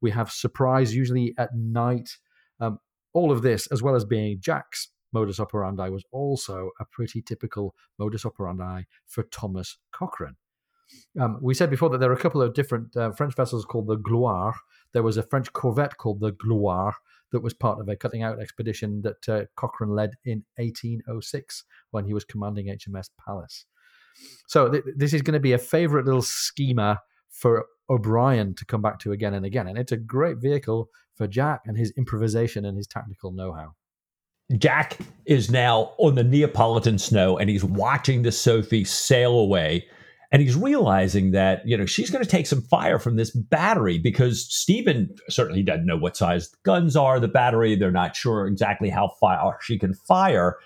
We have surprise, usually at night. Um, all of this, as well as being Jack's modus operandi, was also a pretty typical modus operandi for Thomas Cochrane. Um, we said before that there are a couple of different uh, French vessels called the Gloire. There was a French corvette called the Gloire, that was part of a cutting out expedition that uh, Cochrane led in 1806 when he was commanding HMS Pallas. So th- this is going to be a favorite little schema for O'Brian to come back to again and again. And it's a great vehicle for Jack and his improvisation and his tactical know how. Jack is now on the Neapolitan snow and he's watching the Sophie sail away and he's realizing that you know she's going to take some fire from this battery because Stephen certainly doesn't know what size guns are the battery. They're not sure exactly how far she can fire.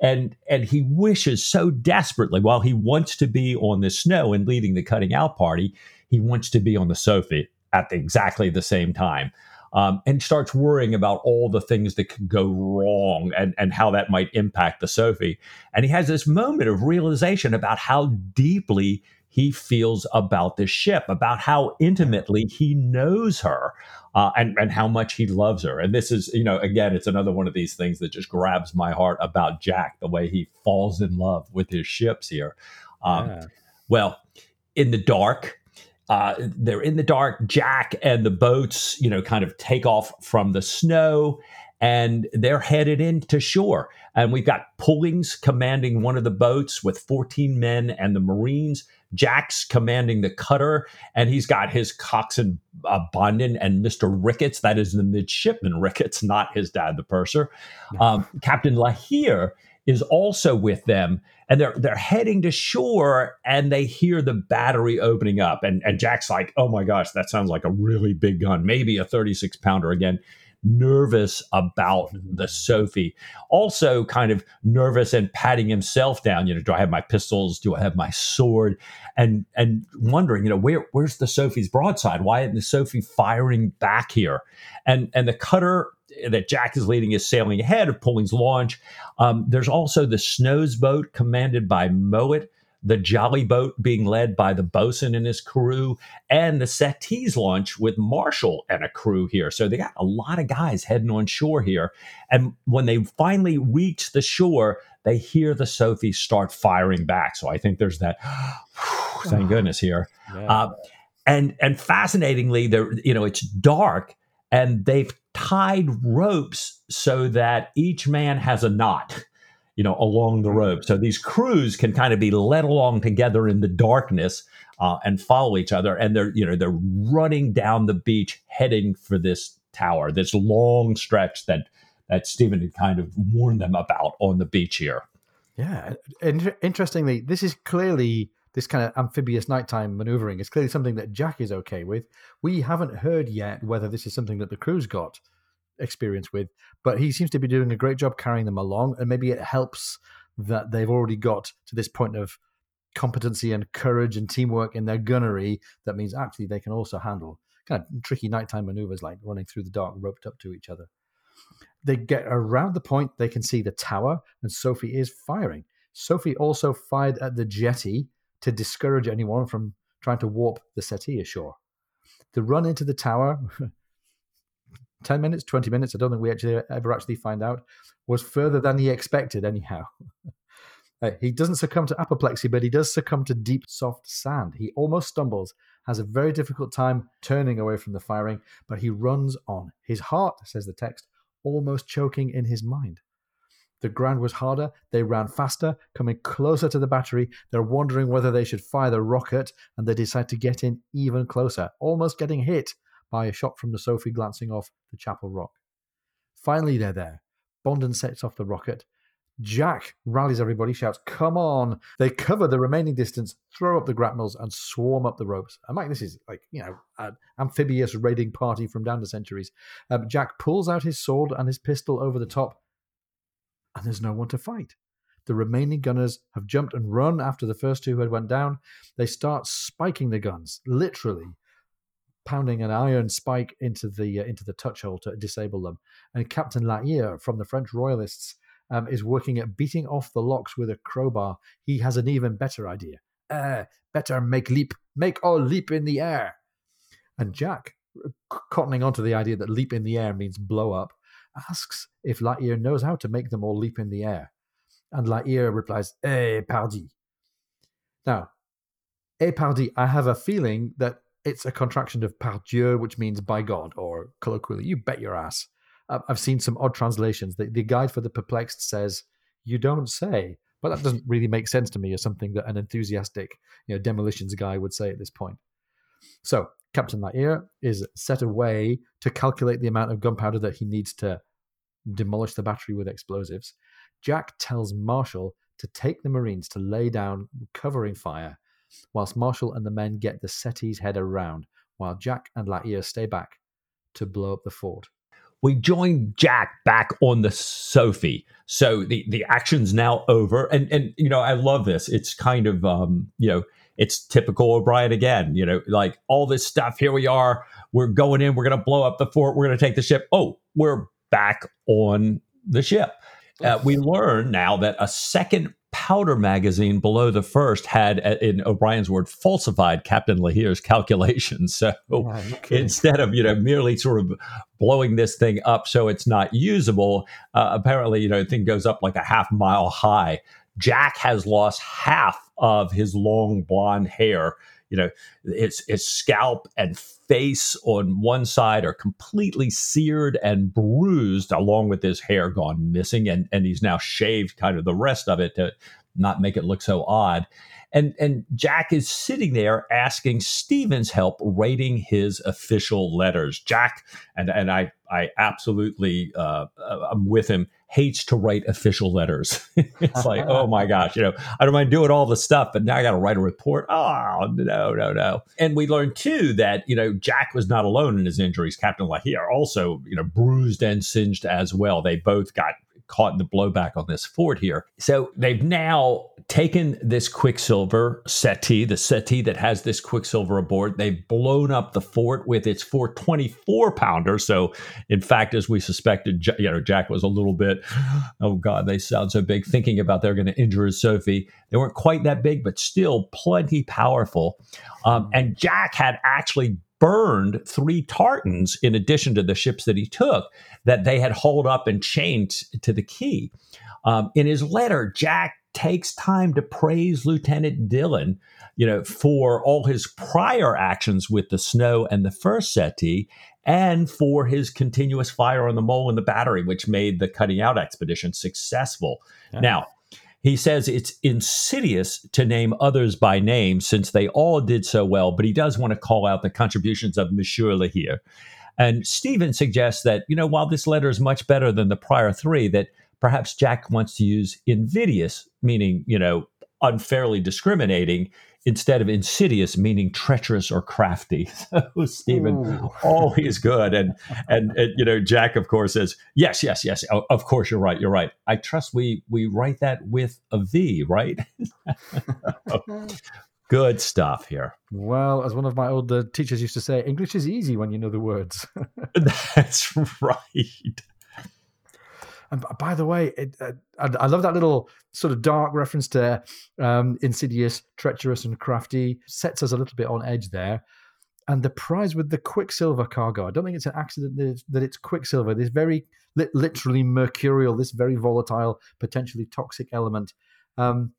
And and he wishes so desperately while he wants to be on the snow and leading the cutting out party he wants to be on the Sophie at exactly the same time um, and starts worrying about all the things that could go wrong and, and how that might impact the Sophie. And he has this moment of realization about how deeply he feels about this ship, about how intimately he knows her, uh, and and how much he loves her. And this is, you know, again, it's another one of these things that just grabs my heart about Jack, the way he falls in love with his ships here. Um, yeah. Well, in the dark, uh, they're in the dark. Jack and the boats, you know, kind of take off from the snow and they're headed into shore. And we've got Pullings commanding one of the boats with 14 men and the Marines. Jack's commanding the cutter, and he's got his coxswain uh, Bonden and Mr. Ricketts. That is the midshipman Ricketts, not his dad, the purser. Um, Captain Lahire is also with them and they're they're heading to shore and they hear the battery opening up and and Jack's like oh my gosh that sounds like a really big gun maybe a 36 pounder. Again nervous about the Sophie. Also kind of nervous and patting himself down you know do I have my pistols? Do I have my sword? And and wondering you know where where's the Sophie's broadside? Why isn't the Sophie firing back here? And and the cutter that Jack is leading is sailing ahead of Pulling's launch. Um, there's also the Snows boat commanded by Mowett, the Jolly boat being led by the bosun and his crew, and the Settee's launch with Marshall and a crew here. So they got a lot of guys heading on shore here. And when they finally reach the shore, they hear the Sophie start firing back. So I think there's that. thank goodness here. Yeah. Uh, and and fascinatingly, there you know it's dark and they've tied ropes so that each man has a knot you know along the rope so these crews can kind of be led along together in the darkness uh, and follow each other and they're you know they're running down the beach heading for this tower, this long stretch that that Stephen had kind of warned them about on the beach here. Yeah, and interestingly, this is clearly this kind of amphibious nighttime maneuvering is clearly something that Jack is okay with. We haven't heard yet whether this is something that the crew's got experience with, but he seems to be doing a great job carrying them along, and maybe it helps that they've already got to this point of competency and courage and teamwork in their gunnery. That means actually they can also handle kind of tricky nighttime maneuvers like running through the dark roped up to each other. They get around the point, they can see the tower, and Sophie is firing. Sophie also fired at the jetty to discourage anyone from trying to warp the settee ashore. The run into the tower 10 minutes, 20 minutes, I don't think we actually ever actually find out, was further than he expected, anyhow. uh, he doesn't succumb to apoplexy, but he does succumb to deep, soft sand. He almost stumbles, has a very difficult time turning away from the firing, but he runs on. His heart, says the text, almost choking in his mind. The ground was harder. They ran faster, coming closer to the battery. They're wondering whether they should fire the rocket, and they decide to get in even closer, almost getting hit by a shot from the Sophie glancing off the Chapel Rock. Finally, they're there. Bonden sets off the rocket. Jack rallies everybody, shouts, Come on! They cover the remaining distance, throw up the grapnels, and swarm up the ropes. And Mike, this is like, you know, an amphibious raiding party from down the centuries. Um, Jack pulls out his sword and his pistol over the top, and there's no one to fight. The remaining gunners have jumped and run after the first two had went down. They start spiking the guns, literally pounding an iron spike into the uh, into the touch hole to disable them. And Captain Lahire from the French Royalists um, is working at beating off the locks with a crowbar. He has an even better idea. Uh, better make leap, make all leap in the air. And Jack, cottoning onto the idea that leap in the air means blow up, asks if Lahire knows how to make them all leap in the air. And Lahire replies, Eh, pardi. Now, eh, pardi, I have a feeling that it's a contraction of par Dieu, which means by God, or colloquially, you bet your ass. I've seen some odd translations. The, the guide for the perplexed says, you don't say. But that doesn't really make sense to me or something that an enthusiastic you know, demolitions guy would say at this point. So, Captain Lahire is set away to calculate the amount of gunpowder that he needs to demolish the battery with explosives. Jack tells Marshall to take the Marines to lay down covering fire whilst Marshall and the men get the settee's head around, while Jack and Lahire stay back to blow up the fort. We join Jack back on the Sophie. So the, the action's now over. And and you know, I love this. It's kind of um, you know, it's typical O'Brian again. You know, like all this stuff. Here we are. We're going in. We're going to blow up the fort. We're going to take the ship. Oh, we're back on the ship. Uh, we learn now that a second powder magazine below the first had, uh, in O'Brian's word, falsified Captain Lahire's calculations. So okay. instead of you know merely sort of blowing this thing up so it's not usable, uh, apparently you know the thing goes up like a half mile high. Jack has lost half of his long blonde hair you know his his scalp and face on one side are completely seared and bruised along with his hair gone missing and and he's now shaved kind of the rest of it to not make it look so odd and and Jack is sitting there asking Stephen's help writing his official letters. Jack and and I I absolutely uh, I'm with him hates to write official letters. it's like, oh my gosh, you know, I don't mind doing all the stuff, but now I got to write a report. Oh, no, no, no. And we learned too that, you know, Jack was not alone in his injuries. Captain Lahire also, you know, bruised and singed as well. They both got caught in the blowback on this fort here. So they've now taken this Quicksilver settee, the settee that has this Quicksilver aboard. They've blown up the fort with its 424 pounder. So, in fact, as we suspected, you know, Jack was a little bit, oh God, they sound so big, thinking about they're going to injure Sophie. They weren't quite that big, but still plenty powerful. Um, and Jack had actually burned three tartanes in addition to the ships that he took that they had hauled up and chained to the quay. Um, in his letter, Jack takes time to praise Lieutenant Dillon, you know, for all his prior actions with the snow and the first settee, and for his continuous fire on the mole and the battery, which made the cutting out expedition successful. Yeah. Now, he says it's insidious to name others by name since they all did so well, but he does want to call out the contributions of Monsieur Lahire. And Stephen suggests that, you know, while this letter is much better than the prior three, that perhaps Jack wants to use invidious, meaning, you know, unfairly discriminating, instead of insidious, meaning treacherous or crafty. So Stephen, Ooh. Oh, always good. And, and, and, you know, Jack, of course, says, yes, yes, yes. Oh, of course, you're right. You're right. I trust we, we write that with a V, right? good stuff here. Well, as one of my older teachers used to say, English is easy when you know the words. That's right. And by the way, it, uh, I, I, love that little sort of dark reference to um, insidious, treacherous, and crafty. Sets us a little bit on edge there. And the prize with the Quicksilver cargo, I don't think it's an accident that it's, that it's Quicksilver, this very li- literally mercurial, this very volatile, potentially toxic element. Um,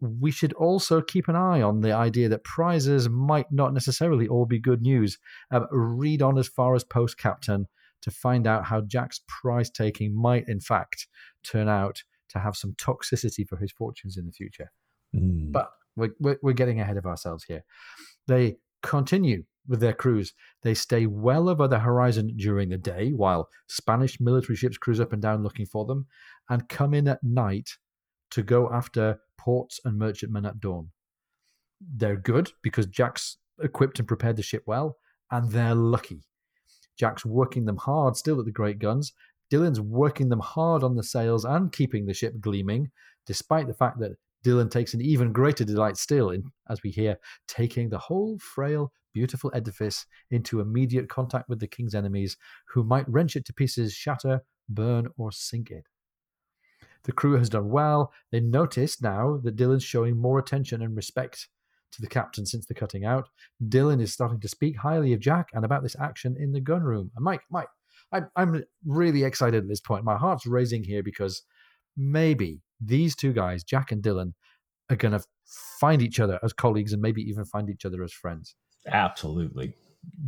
we should also keep an eye on the idea that prizes might not necessarily all be good news. Um, read on as far as post captain to find out how Jack's prize taking might, in fact, turn out to have some toxicity for his fortunes in the future. Mm. But we're, we're, we're getting ahead of ourselves here. They continue with their cruise. They stay well over the horizon during the day while Spanish military ships cruise up and down looking for them and come in at night to go after ports and merchantmen at dawn. They're good because Jack's equipped and prepared the ship well, and they're lucky Jack's working them hard still at the great guns. Dillon's working them hard on the sails and keeping the ship gleaming, despite the fact that Dillon takes an even greater delight still in, as we hear, taking the whole frail, beautiful edifice into immediate contact with the king's enemies, who might wrench it to pieces, shatter, burn, or sink it. The crew has done well. They notice now that Dillon's showing more attention and respect to the captain since the cutting out. Dillon is starting to speak highly of Jack and about this action in the gunroom. And Mike, Mike, I'm, I'm really excited at this point. My heart's racing here because maybe these two guys, Jack and Dillon, are going to find each other as colleagues and maybe even find each other as friends. Absolutely.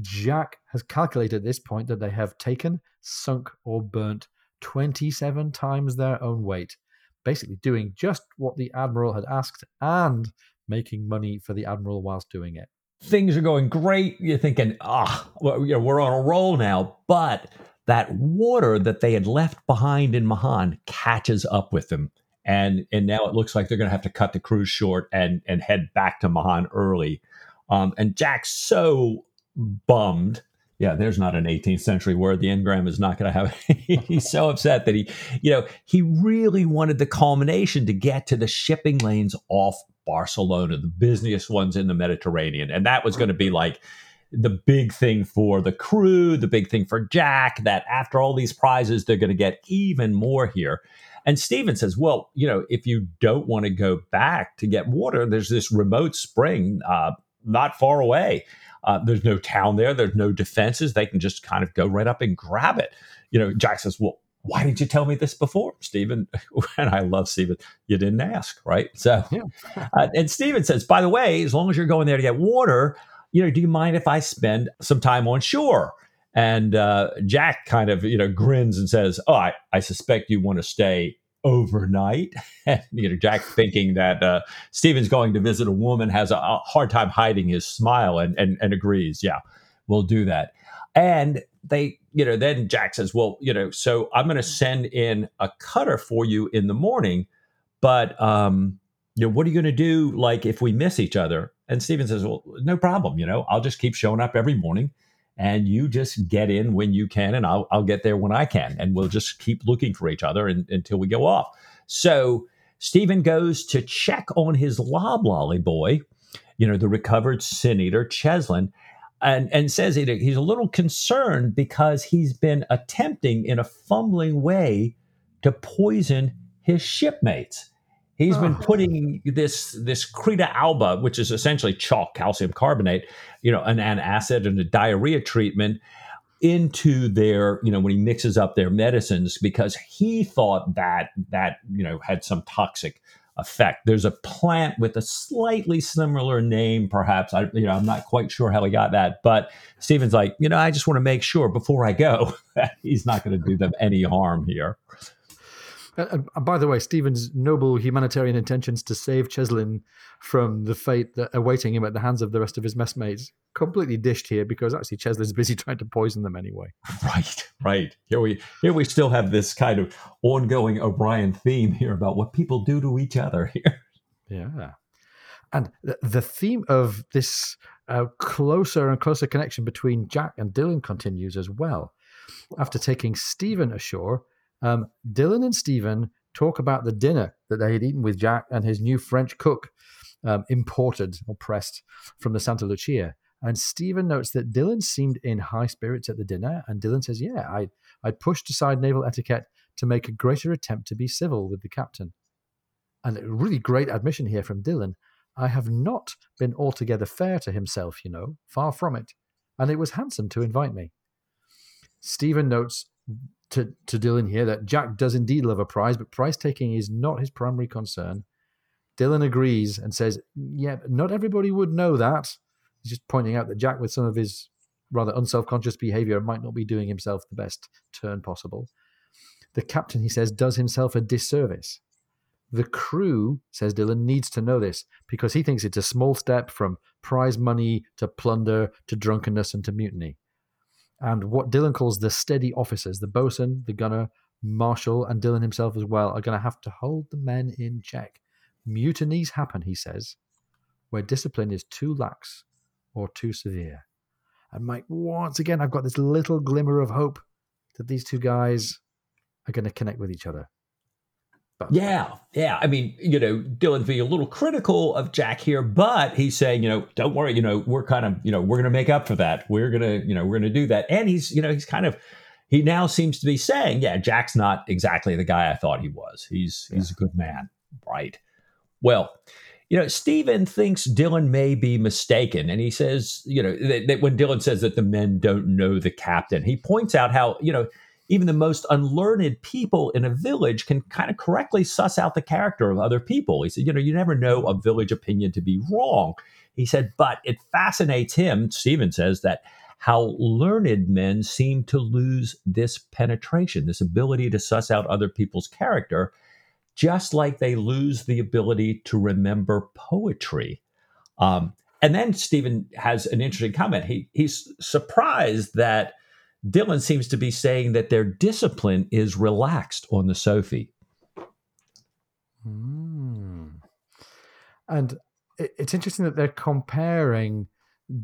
Jack has calculated at this point that they have taken, sunk, or burnt 27 times their own weight, basically doing just what the Admiral had asked and making money for the admiral whilst doing it. Things are going great. You're thinking, ah, know, we're on a roll now. But that water that they had left behind in Mahon catches up with them. And, and now it looks like they're going to have to cut the cruise short and, and head back to Mahon early. Um, and Jack's so bummed yeah, there's not an 18th century word. The engram is not going to have. he's so upset that he, you know, he really wanted the culmination to get to the shipping lanes off Barcelona, the busiest ones in the Mediterranean. And that was going to be like the big thing for the crew, the big thing for Jack, that after all these prizes, they're going to get even more here. And Stephen says, well, you know, if you don't want to go back to get water, there's this remote spring uh, not far away. Uh, there's no town there. There's no defenses. They can just kind of go right up and grab it. You know, Jack says, well, why didn't you tell me this before, Stephen? and I love Stephen. You didn't ask, right? So, yeah. uh, and Stephen says, by the way, as long as you're going there to get water, you know, do you mind if I spend some time on shore? And uh, Jack kind of, you know, grins and says, "Oh, I, I suspect you want to stay overnight." and you know, Jack thinking that uh, Stephen's going to visit a woman has a, a hard time hiding his smile, and and, and agrees, "Yeah, we'll do that." And they, you know, then Jack says, well, you know, so I'm going to send in a cutter for you in the morning, but, um, you know, what are you going to do like if we miss each other? And Stephen says, well, no problem. You know, I'll just keep showing up every morning and you just get in when you can and I'll, I'll get there when I can. And we'll just keep looking for each other until we go off. So Stephen goes to check on his loblolly boy, you know, the recovered sin eater, Cheslin and and says he, he's a little concerned because he's been attempting in a fumbling way to poison his shipmates. He's been oh. putting this this Creta alba, which is essentially chalk, calcium carbonate, you know, an, an acid and a diarrhea treatment into their, you know, when he mixes up their medicines because he thought that that, you know, had some toxic effect. There's a plant with a slightly similar name, perhaps. I, you know, I'm not quite sure how he got that, but Stephen's like, you know, I just want to make sure before I go that he's not going to do them any harm here. And, and, by the way, Stephen's noble humanitarian intentions to save Cheslin from the fate that awaiting him at the hands of the rest of his messmates completely dished here because actually Cheslin's busy trying to poison them anyway. Right, right. Here we here we still have this kind of ongoing O'Brian theme here about what people do to each other here. Yeah, and the, the theme of this uh, closer and closer connection between Jack and Dillon continues as well. After taking Stephen ashore, um, Dillon and Stephen talk about the dinner that they had eaten with Jack and his new French cook, um, imported or pressed from the Santa Lucia. And Stephen notes that Dillon seemed in high spirits at the dinner, and Dillon says, "Yeah, I I pushed aside naval etiquette to make a greater attempt to be civil with the captain." And a really great admission here from Dillon. I have not been altogether fair to himself, you know, far from it, and it was handsome to invite me. Stephen notes to, to Dillon here that Jack does indeed love a prize, but prize taking is not his primary concern. Dillon agrees and says, Yeah, not everybody would know that. Just pointing out that Jack, with some of his rather unself conscious behavior, might not be doing himself the best turn possible. The captain, he says, does himself a disservice. The crew, says Dillon, needs to know this because he thinks it's a small step from prize money to plunder to drunkenness and to mutiny and what Dillon calls the steady officers, the bosun, the gunner, Marshall, and Dillon himself as well, are going to have to hold the men in check. Mutinies happen, he says, where discipline is too lax or too severe. And Mike, once again, I've got this little glimmer of hope that these two guys are going to connect with each other. But, yeah, yeah. I mean, you know, Dillon being a little critical of Jack here, but he's saying, you know, don't worry, you know, we're kind of, you know, we're going to make up for that. We're going to, you know, we're going to do that. And he's, you know, he's kind of, he now seems to be saying, yeah, Jack's not exactly the guy I thought he was. He's, yeah. he's a good man, right? Well, you know, Stephen thinks Dillon may be mistaken. And he says, you know, that, that when Dillon says that the men don't know the captain, he points out how, you know, even the most unlearned people in a village can kind of correctly suss out the character of other people. He said, you know, you never know a village opinion to be wrong. He said, but it fascinates him, Stephen says, that how learned men seem to lose this penetration, this ability to suss out other people's character, just like they lose the ability to remember poetry. Um, and then Stephen has an interesting comment. He he's surprised that Dillon seems to be saying that their discipline is relaxed on the Sophie. Mm. And it's interesting that they're comparing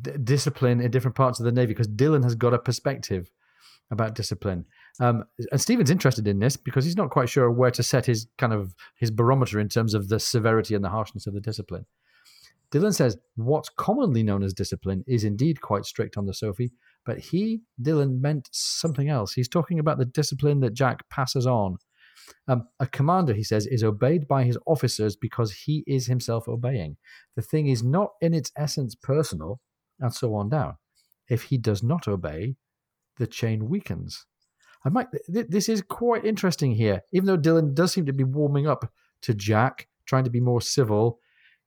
d- discipline in different parts of the Navy because Dillon has got a perspective about discipline. Um, and Stephen's interested in this because he's not quite sure where to set his kind of his barometer in terms of the severity and the harshness of the discipline. Dillon says what's commonly known as discipline is indeed quite strict on the Sophie, but he, Dillon, meant something else. He's talking about the discipline that Jack passes on. Um, a commander, he says, is obeyed by his officers because he is himself obeying. The thing is not in its essence personal, and so on down. If he does not obey, the chain weakens. I might. Th- this is quite interesting here. Even though Dillon does seem to be warming up to Jack, trying to be more civil,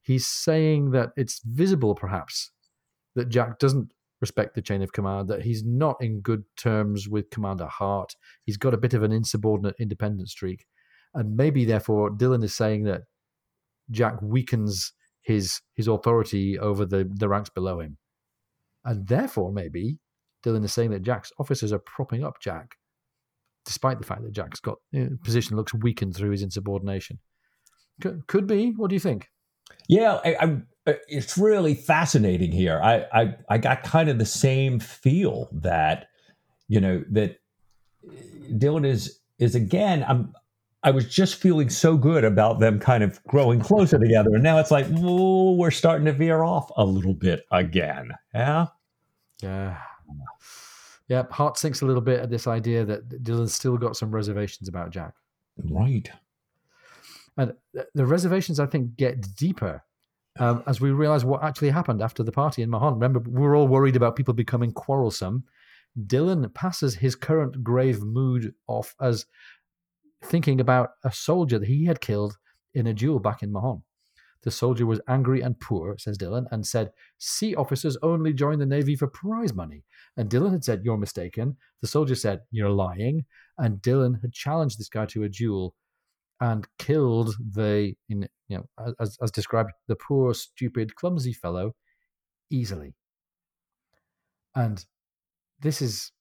he's saying that it's visible, perhaps, that Jack doesn't respect the chain of command, that he's not in good terms with Commander Harte. He's got a bit of an insubordinate independent streak. And maybe, therefore, Dillon is saying that Jack weakens his his authority over the, the ranks below him. And therefore, maybe Dillon is saying that Jack's officers are propping up Jack, despite the fact that Jack's got you know, position looks weakened through his insubordination. Could, could be. What do you think? Yeah, I, I uh, it's really fascinating here. I, I I got kind of the same feel that you know that Dillon is is again. I'm I was just feeling so good about them kind of growing closer together, and now it's like oh, we're starting to veer off a little bit again. Yeah, yeah, yeah. Heart sinks a little bit at this idea that Dillon's still got some reservations about Jack. Right. And the reservations, I think, get deeper um, as we realize what actually happened after the party in Mahon. Remember, we were all worried about people becoming quarrelsome. Dillon passes his current grave mood off as thinking about a soldier that he had killed in a duel back in Mahon. The soldier was angry and poor, says Dillon, and said, Sea officers only join the Navy for prize money. And Dillon had said, You're mistaken. The soldier said, You're lying. And Dillon had challenged this guy to a duel and killed the, you know, as, as described, the poor, stupid, clumsy fellow easily. And this is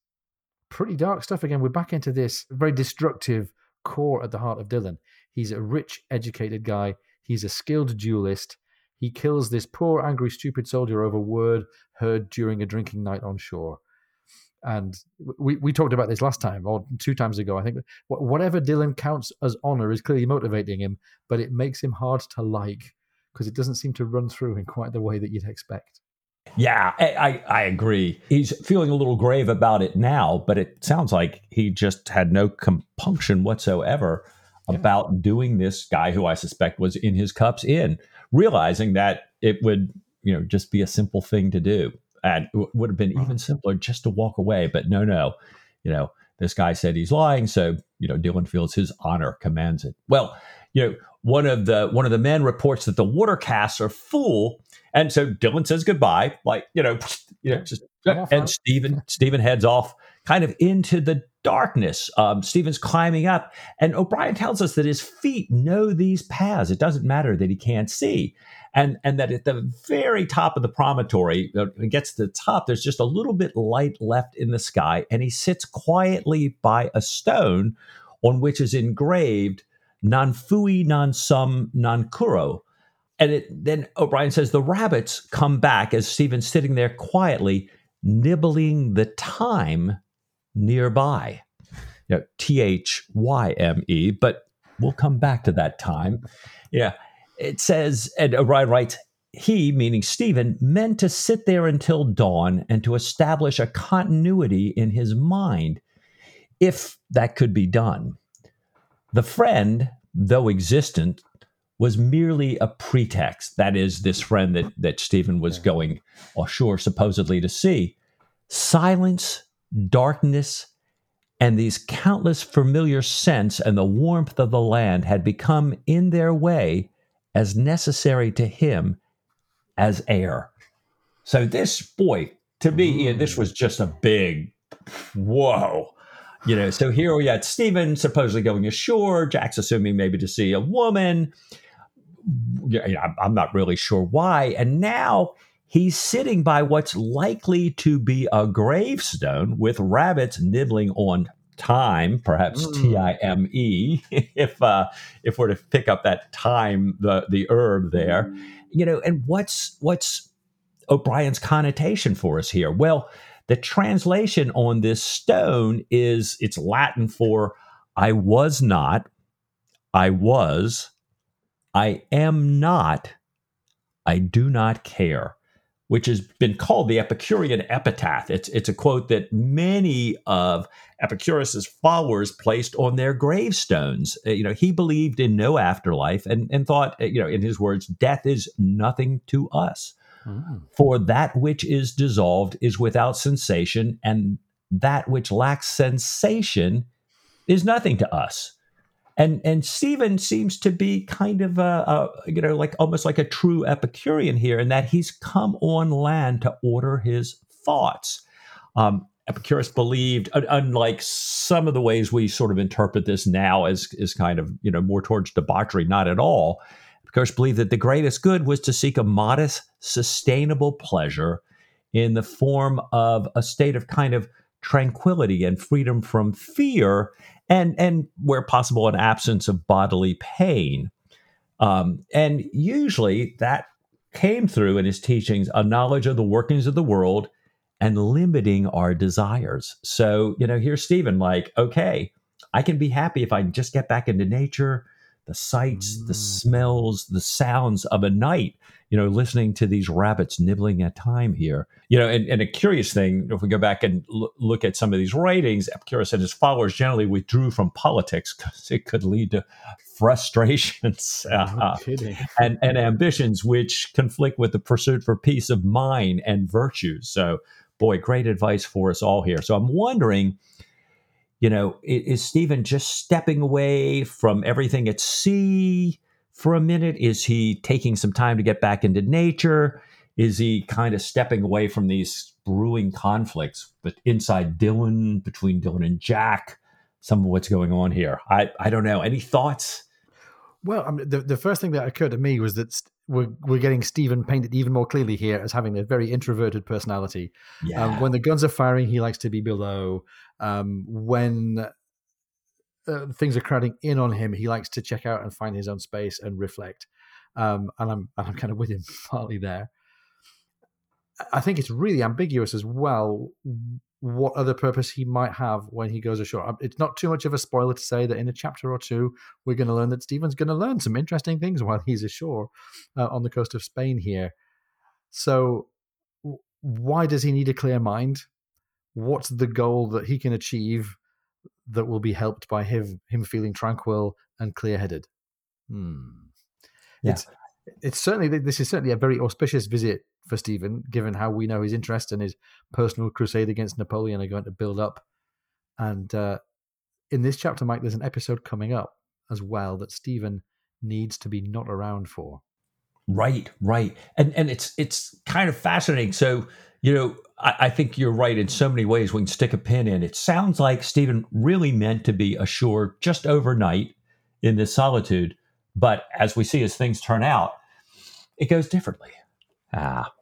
pretty dark stuff again. We're back into this very destructive core at the heart of Dillon. He's a rich, educated guy. He's a skilled duelist. He kills this poor, angry, stupid soldier over word heard during a drinking night on shore. And we, we talked about this last time or two times ago. I think whatever Dillon counts as honor is clearly motivating him, but it makes him hard to like because it doesn't seem to run through in quite the way that you'd expect. Yeah, I, I agree. He's feeling a little grave about it now, but it sounds like he just had no compunction whatsoever yeah. about doing this guy who I suspect was in his cups in, realizing that it would, you know, just be a simple thing to do. And it would have been even simpler just to walk away. But no, no, you know, this guy said he's lying. So, you know, Dillon feels his honor commands it. Well, you know, one of the one of the men reports that the water casks are full. And so Dillon says goodbye, like, you know, you know, just and Stephen Stephen heads off kind of into the darkness. Um, Stephen's climbing up, and O'Brian tells us that his feet know these paths. It doesn't matter that he can't see, and and that at the very top of the promontory, uh, he gets to the top, there's just a little bit light left in the sky, and he sits quietly by a stone on which is engraved "Non fui, non sum, non curo." And it, then O'Brian says the rabbits come back as Stephen's sitting there quietly nibbling the time nearby. You know, T H Y M E, but we'll come back to that time. Yeah. It says, and uh, O'Brian writes, he, meaning Stephen, meant to sit there until dawn and to establish a continuity in his mind, if that could be done. The friend, though existent, was merely a pretext. That is, this friend that, that Stephen was going ashore supposedly to see. Silence darkness, and these countless familiar scents and the warmth of the land had become in their way as necessary to him as air. So this boy, to me, mm. this was just a big whoa. You know, so here we had Stephen supposedly going ashore, Jack's assuming maybe to see a woman. I'm not really sure why. And now He's sitting by what's likely to be a gravestone with rabbits nibbling on time, perhaps mm. T I M E, if uh, if we're to pick up that time, the the herb there, mm. you know. And what's what's O'Brian's connotation for us here? Well, the translation on this stone is it's Latin for "I was not, I was, I am not, I do not care." Which has been called the Epicurean epitaph. It's, it's a quote that many of Epicurus's followers placed on their gravestones. Uh, you know, he believed in no afterlife and, and thought, uh, you know, in his words, death is nothing to us. Mm. For that which is dissolved is without sensation, and that which lacks sensation is nothing to us and and Stephen seems to be kind of a, a, you know like almost like a true Epicurean here, in that he's come on land to order his thoughts. Um, Epicurus believed, unlike some of the ways we sort of interpret this now as is kind of you know more towards debauchery, not at all. Epicurus believed that the greatest good was to seek a modest, sustainable pleasure in the form of a state of kind of tranquility and freedom from fear and and where possible an absence of bodily pain. Um, and usually that came through in his teachings a knowledge of the workings of the world and limiting our desires. So you know here's stephen like okay i can be happy if i just get back into nature the sights, the mm. smells, the sounds of a night, you know, listening to these rabbits nibbling at time here. You know, and, and a curious thing, if we go back and l- look at some of these writings, Epicurus and his followers generally withdrew from politics because it could lead to frustrations uh, and, and ambitions which conflict with the pursuit for peace of mind and virtues. So, boy, great advice for us all here. So I'm wondering you know, is Stephen just stepping away from everything at sea for a minute? Is he taking some time to get back into nature? Is he kind of stepping away from these brewing conflicts but inside Dillon, between Dillon and Jack? Some of what's going on here. I, I don't know. Any thoughts? Well, I mean, the, the first thing that occurred to me was that we're, we're getting Stephen painted even more clearly here as having a very introverted personality. Yeah. Um, when the guns are firing, he likes to be below. Um, when uh, things are crowding in on him, he likes to check out and find his own space and reflect. Um, and I'm and I'm kind of with him partly there. I think it's really ambiguous as well what other purpose he might have when he goes ashore. Um, it's not too much of a spoiler to say that in a chapter or two, we're going to learn that Stephen's going to learn some interesting things while he's ashore uh, on the coast of Spain here. So, why does he need a clear mind? What's the goal that he can achieve that will be helped by him him feeling tranquil and clear headed? Hmm. Yeah. It's it's certainly this is certainly a very auspicious visit for Stephen, given how we know his interest and his personal crusade against Napoleon are going to build up. And uh, in this chapter, Mike, there's an episode coming up as well that Stephen needs to be not around for. Right, right, and and it's it's kind of fascinating. So you know, I, I think you're right in so many ways. We can stick a pin in. It sounds like Stephen really meant to be ashore just overnight in this solitude, but as we see as things turn out, it goes differently. Ah,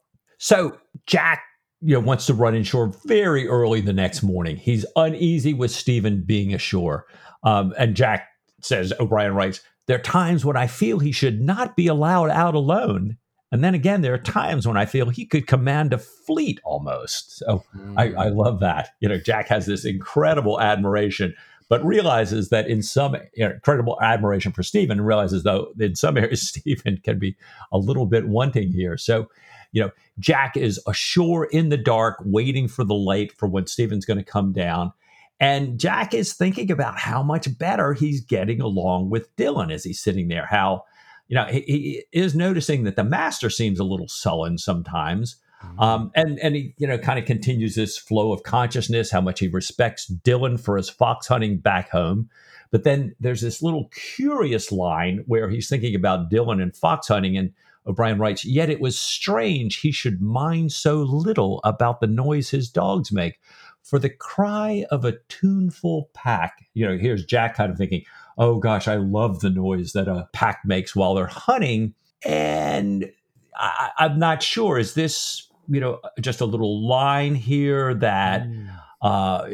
so Jack, you know, wants to run inshore very early the next morning. He's uneasy with Stephen being ashore. Um, and Jack says, O'Brian writes, there are times when I feel he should not be allowed out alone. And then again, there are times when I feel he could command a fleet almost. So mm. I, I love that. You know, Jack has this incredible admiration but realizes that in some you know, incredible admiration for Stephen, realizes though in some areas Stephen can be a little bit wanting here. So you know, Jack is ashore in the dark, waiting for the light for when Stephen's going to come down. And Jack is thinking about how much better he's getting along with Dillon as he's sitting there. How, you know, he, he is noticing that the master seems a little sullen sometimes. Mm-hmm. Um, and and he you know kind of continues this flow of consciousness, how much he respects Dillon for his fox hunting back home. But then there's this little curious line where he's thinking about Dillon and fox hunting, and O'Brian writes, Yet it was strange he should mind so little about the noise his dogs make. For the cry of a tuneful pack, you know, here's Jack kind of thinking, Oh gosh, I love the noise that a pack makes while they're hunting. And I, am not sure, is this, you know, just a little line here that, mm. uh,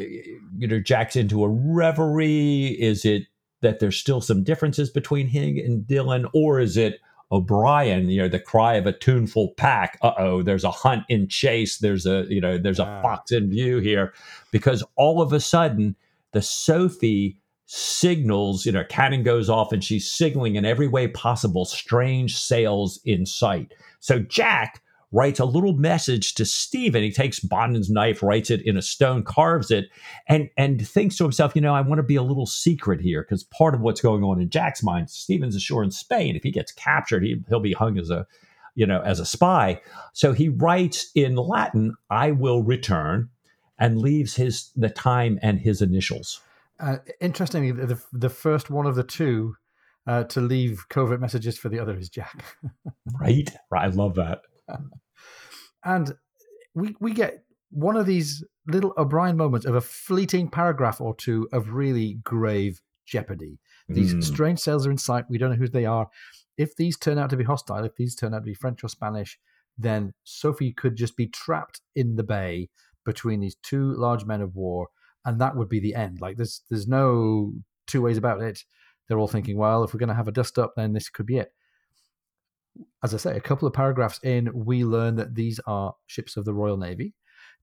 you know, Jack's into a reverie? Is it that there's still some differences between him and Dillon? Or is it, O'Brian, you know, the cry of a tuneful pack. Uh oh, there's a hunt in chase. There's a, you know, there's a fox in view here. Because all of a sudden, the Sophie signals, you know, cannon goes off and she's signaling in every way possible strange sails in sight. So Jack writes a little message to Stephen. He takes Bonden's knife, writes it in a stone, carves it, and and thinks to himself, you know, I want to be a little secret here because part of what's going on in Jack's mind, Stephen's ashore in Spain. If he gets captured, he, he'll be hung as a you know as a spy. So he writes in Latin, "I will return," and leaves his the time and his initials. Uh, interestingly, the the first one of the two uh, to leave covert messages for the other is Jack. right, right. I love that. and we we get one of these little O'Brian moments of a fleeting paragraph or two of really grave jeopardy. These mm. strange sails are in sight. We don't know who they are. If these turn out to be hostile, if these turn out to be French or Spanish, then Sophie could just be trapped in the bay between these two large men of war, and that would be the end. Like there's there's no two ways about it. They're all thinking, well, if we're going to have a dust up, then this could be it as I say, a couple of paragraphs in, we learn that these are ships of the Royal Navy.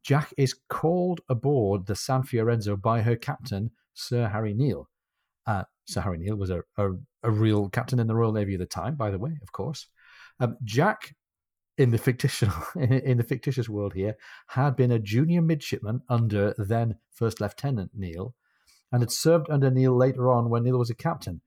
Jack is called aboard the San Fiorenzo by her captain, Sir Harry Neale. Uh, Sir Harry Neale was a, a, a, real captain in the Royal Navy at the time, by the way, of course. Um, Jack, in the fictitious in the fictitious world here, had been a junior midshipman under then First Lieutenant Neale, and had served under Neale later on when Neale was a captain.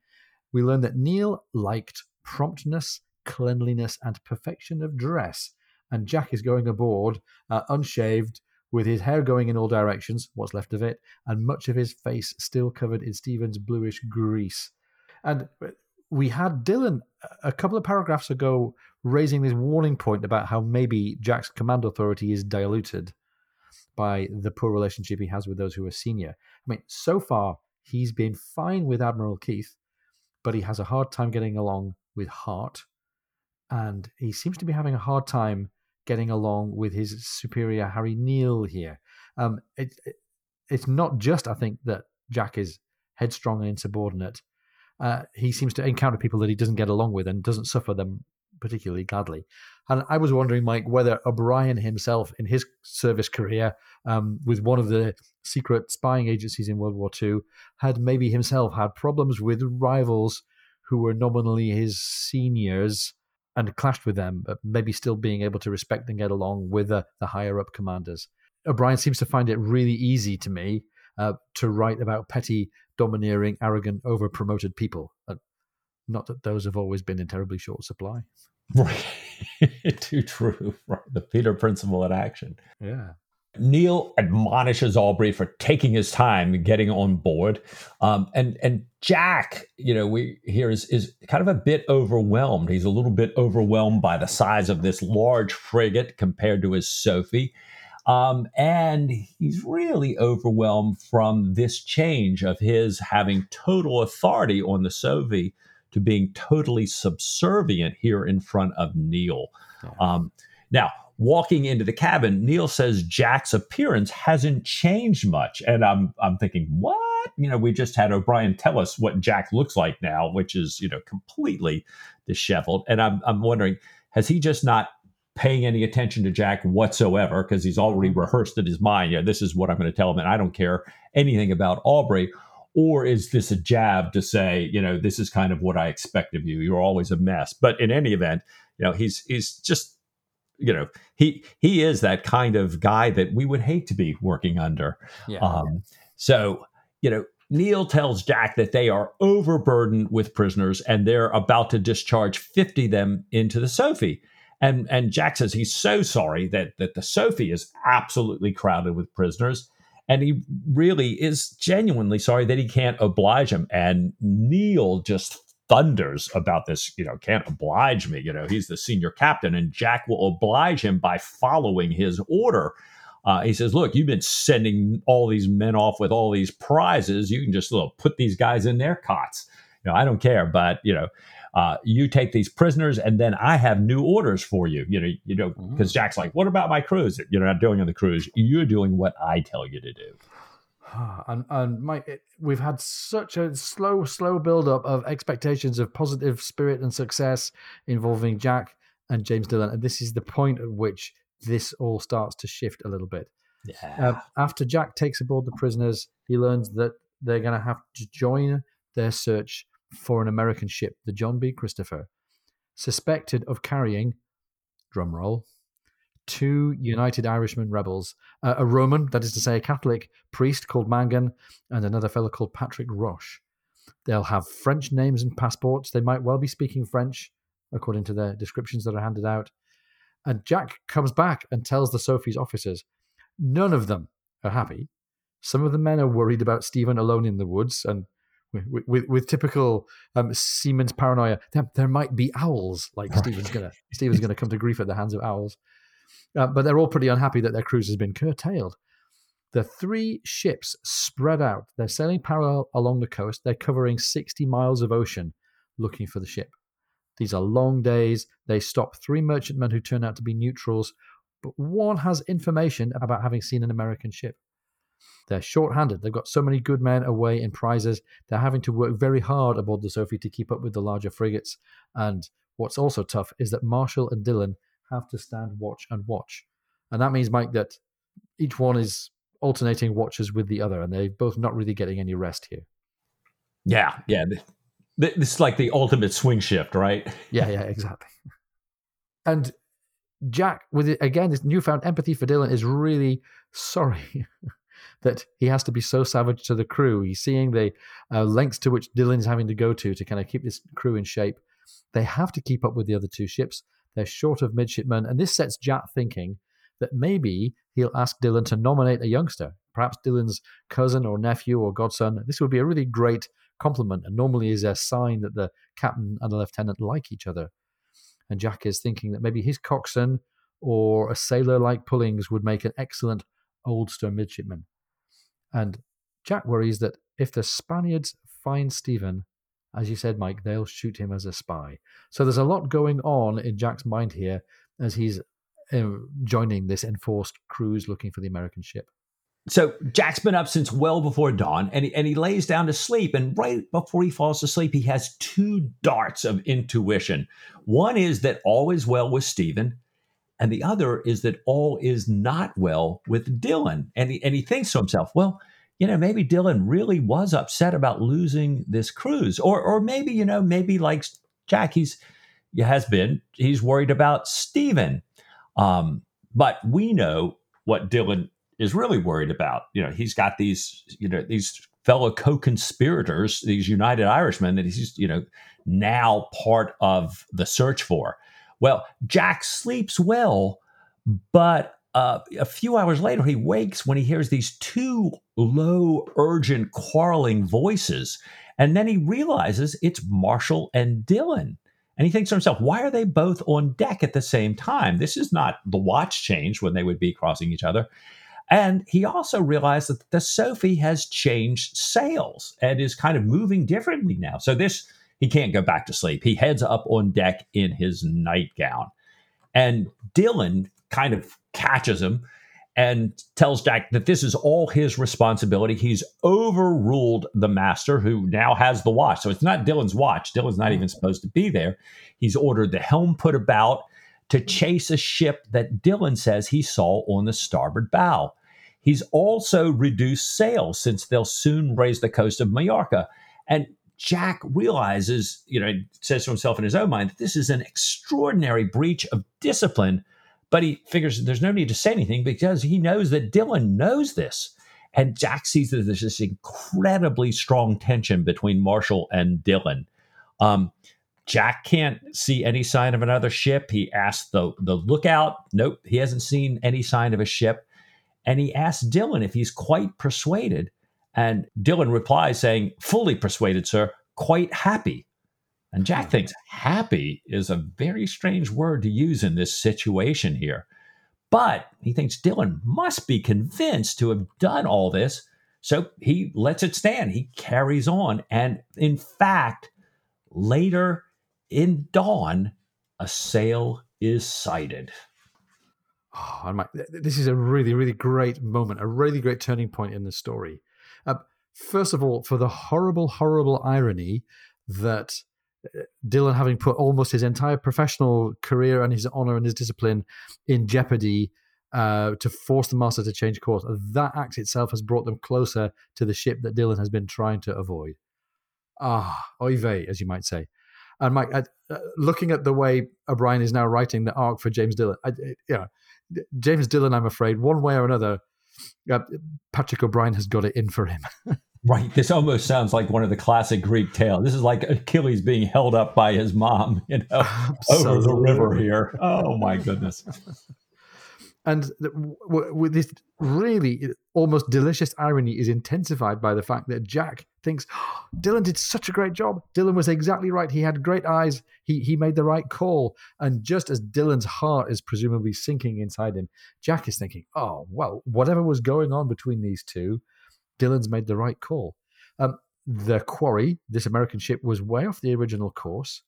We learn that Neale liked promptness cleanliness, and perfection of dress. And Jack is going aboard uh, unshaved, with his hair going in all directions, what's left of it, and much of his face still covered in Stephen's bluish grease. And we had Dillon a couple of paragraphs ago raising this warning point about how maybe Jack's command authority is diluted by the poor relationship he has with those who are senior. I mean, so far, he's been fine with Admiral Keith but he has a hard time getting along with Harte, and he seems to be having a hard time getting along with his superior Harry Neale here. Um, it, it, it's not just, I think, that Jack is headstrong and insubordinate. Uh, he seems to encounter people that he doesn't get along with and doesn't suffer them particularly gladly. And I was wondering, Mike, whether O'Brian himself, in his service career um, with one of the secret spying agencies in World War II, had maybe himself had problems with rivals who were nominally his seniors and clashed with them, but maybe still being able to respect and get along with the, the higher up commanders. O'Brian seems to find it really easy to me uh, to write about petty, domineering, arrogant, over promoted people. Uh, not that those have always been in terribly short supply. Right. Too true. Right. The Peter principle in action. Yeah. Neale admonishes Aubrey for taking his time getting on board, um, and and Jack, you know, we here is is kind of a bit overwhelmed. He's a little bit overwhelmed by the size of this large frigate compared to his Sophie, um, and he's really overwhelmed from this change of his having total authority on the Sophie to being totally subservient here in front of Neale. Yeah. Um, now, walking into the cabin, Neale says Jack's appearance hasn't changed much. And I'm I'm thinking, what? You know, we just had O'Brian tell us what Jack looks like now, which is, you know, completely disheveled. And I'm I'm wondering, has he just not paying any attention to Jack whatsoever because he's already rehearsed in his mind, yeah, this is what I'm going to tell him, and I don't care anything about Aubrey? Or is this a jab to say, you know, this is kind of what I expect of you? You're always a mess. But in any event, you know, he's he's just, you know, he he is that kind of guy that we would hate to be working under. Yeah. Um, so, you know, Neale tells Jack that they are overburdened with prisoners and they're about to discharge 50 of them into the Sophie. And and Jack says he's so sorry that that the Sophie is absolutely crowded with prisoners and he really is genuinely sorry that he can't oblige him. And neale just thunders about this, you know, can't oblige me. You know, he's the senior captain, and Jack will oblige him by following his order. Uh, he says, "Look, you've been sending all these men off with all these prizes. You can just look, put these guys in their cots. You know, I don't care, but you know, uh, you take these prisoners, and then I have new orders for you. You know, you know, because mm. Jack's like, what about my cruise? You're not doing on the cruise. You're doing what I tell you to do. And and Mike, we've had such a slow, slow build up of expectations of positive spirit and success involving Jack and James Dillon, and this is the point at which this all starts to shift a little bit. Yeah. Uh, after Jack takes aboard the prisoners, he learns that they're going to have to join their search for an American ship, the John B. Christopher, suspected of carrying, drumroll, two United Irishman rebels, uh, a Roman, that is to say, a Catholic priest called Mangan, and another fellow called Patrick Roche. They'll have French names and passports. They might well be speaking French, according to the descriptions that are handed out. And Jack comes back and tells the Sophie's officers none of them are happy. Some of the men are worried about Stephen alone in the woods and with, with, with typical um, Seaman's paranoia. There, there, might be owls. Like Stephen's gonna Stephen's gonna come to grief at the hands of owls. Uh, but they're all pretty unhappy that their cruise has been curtailed. The three ships spread out. They're sailing parallel along the coast. They're covering 60 miles of ocean looking for the ship. These are long days. They stop three merchantmen who turn out to be neutrals, but one has information about having seen an American ship. They're short-handed. They've got so many good men away in prizes. They're having to work very hard aboard the Sophie to keep up with the larger frigates. And what's also tough is that Marshall and Dillon have to stand watch and watch. And that means, Mike, that each one is alternating watches with the other, and they're both not really getting any rest here. Yeah, yeah. This is like the ultimate swing shift, right? Yeah, yeah, exactly. And Jack, with it, again, this newfound empathy for Dillon is really sorry that he has to be so savage to the crew. He's seeing the uh, lengths to which Dillon's having to go to to kind of keep this crew in shape. They have to keep up with the other two ships. They're short of midshipmen, and this sets Jack thinking that maybe he'll ask Dillon to nominate a youngster, perhaps Dillon's cousin or nephew or godson. This would be a really great compliment, and normally is a sign that the captain and the lieutenant like each other. And Jack is thinking that maybe his coxswain or a sailor like Pullings would make an excellent oldster midshipman. And Jack worries that if the Spaniards find Stephen as you said, Mike, they'll shoot him as a spy. So there's a lot going on in Jack's mind here as he's uh, joining this enforced cruise looking for the American ship. So Jack's been up since well before dawn, and he, and he lays down to sleep. And right before he falls asleep, he has two darts of intuition. One is that all is well with Stephen, and the other is that all is not well with Dillon. And he, and he thinks to himself, well, you know, maybe Dillon really was upset about losing this cruise, or or maybe you know, maybe like Jack, he's has been, he's worried about Stephen. Um, but we know what Dillon is really worried about. You know, he's got these, you know, these fellow co-conspirators, these United Irishmen that he's, you know, now part of the search for. Well, Jack sleeps well, but uh, a few hours later, he wakes when he hears these two low, urgent, quarreling voices. And then he realizes it's Marshall and Dillon. And he thinks to himself, why are they both on deck at the same time? This is not the watch change when they would be crossing each other. And he also realized that the Sophie has changed sails and is kind of moving differently now. So this he can't go back to sleep. He heads up on deck in his nightgown. And Dillon kind of catches him and tells Jack that this is all his responsibility. He's overruled the master who now has the watch. So it's not Dillon's watch. Dillon's not even supposed to be there. He's ordered the helm put about to chase a ship that Dillon says he saw on the starboard bow. He's also reduced sail since they'll soon raise the coast of Mallorca. And Jack realizes, you know, says to himself in his own mind that this is an extraordinary breach of discipline, but he figures there's no need to say anything because he knows that Dillon knows this. And Jack sees that there's this incredibly strong tension between Marshall and Dillon. Um, Jack can't see any sign of another ship. He asks the, the lookout. Nope, he hasn't seen any sign of a ship. And he asks Dillon if he's quite persuaded. And Dillon replies saying, fully persuaded, sir, quite happy. And Jack hmm. thinks happy is a very strange word to use in this situation here. But he thinks Dillon must be convinced to have done all this. So he lets it stand. He carries on. And in fact, later in dawn, a sail is sighted. Oh, my, this is a really, really great moment, a really great turning point in the story. Uh, first of all, for the horrible, horrible irony that Dillon, having put almost his entire professional career and his honor and his discipline in jeopardy uh, to force the master to change course, that act itself has brought them closer to the ship that Dillon has been trying to avoid. Ah, oy vey, as you might say. And Mike, uh, looking at the way O'Brian is now writing the arc for James Dillon, I, James Dillon, I'm afraid, one way or another, uh, Patrick O'Brian has got it in for him. right. This almost sounds like one of the classic Greek tales. This is like Achilles being held up by his mom, you know, over the river here. Oh my goodness. And with this really almost delicious irony is intensified by the fact that Jack thinks oh, Dillon did such a great job. Dillon was exactly right. He had great eyes. He he made the right call. And just as Dillon's heart is presumably sinking inside him, Jack is thinking, "Oh well, whatever was going on between these two, Dillon's made the right call." Um, the quarry, this American ship, was way off the original course.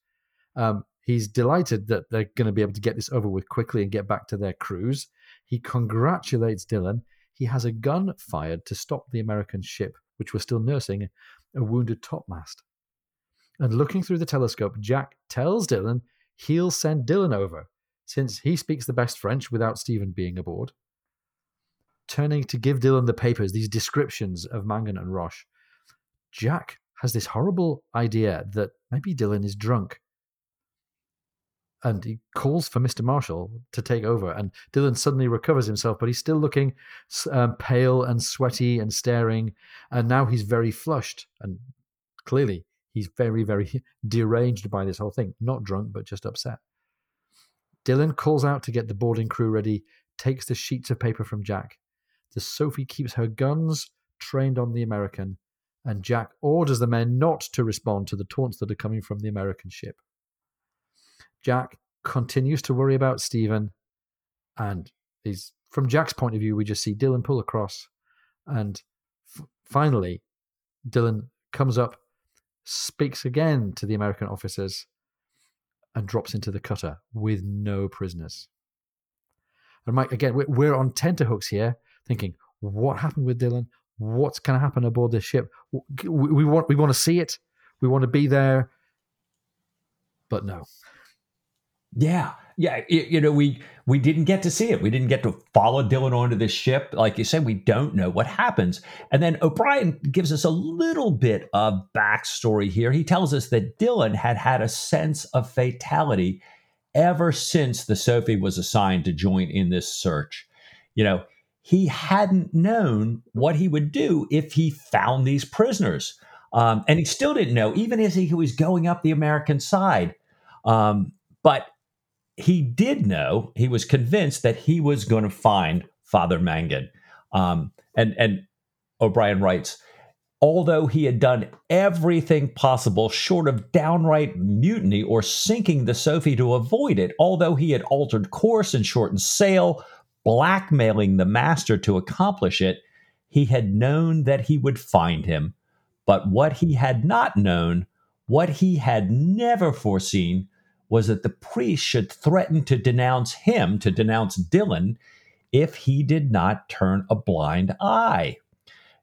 Um, he's delighted that they're going to be able to get this over with quickly and get back to their cruise. He congratulates Dillon. He has a gun fired to stop the American ship, which was still nursing a wounded topmast. And looking through the telescope, Jack tells Dillon he'll send Dillon over, since he speaks the best French without Stephen being aboard. Turning to give Dillon the papers, these descriptions of Mangan and Roche, Jack has this horrible idea that maybe Dillon is drunk and he calls for Mr. Marshall to take over. And Dillon suddenly recovers himself, but he's still looking um, pale and sweaty and staring. And now he's very flushed. And clearly, he's very, very deranged by this whole thing. Not drunk, but just upset. Dillon calls out to get the boarding crew ready, takes the sheets of paper from Jack. The Sophie keeps her guns trained on the American, and Jack orders the men not to respond to the taunts that are coming from the American ship. Jack continues to worry about Stephen, and he's from Jack's point of view, we just see Dillon pull across, and f- finally, Dillon comes up, speaks again to the American officers, and drops into the cutter with no prisoners. And Mike, again, we're on tenterhooks here, thinking, what happened with Dillon? What's going to happen aboard this ship? We want, we want to see it. We want to be there. But no. Yeah, yeah. You know, we we didn't get to see it. We didn't get to follow Dillon onto this ship. Like you said, we don't know what happens. And then O'Brian gives us a little bit of backstory here. He tells us that Dillon had had a sense of fatality ever since the Sophie was assigned to join in this search. You know, he hadn't known what he would do if he found these prisoners. Um, and he still didn't know, even as he was going up the American side. Um, but he did know, he was convinced that he was going to find Father Mangan. Um, and, and O'Brian writes, although he had done everything possible short of downright mutiny or sinking the Sophie to avoid it, although he had altered course and shortened sail, blackmailing the master to accomplish it, he had known that he would find him. But what he had not known, what he had never foreseen, was that the priest should threaten to denounce him, to denounce Dillon, if he did not turn a blind eye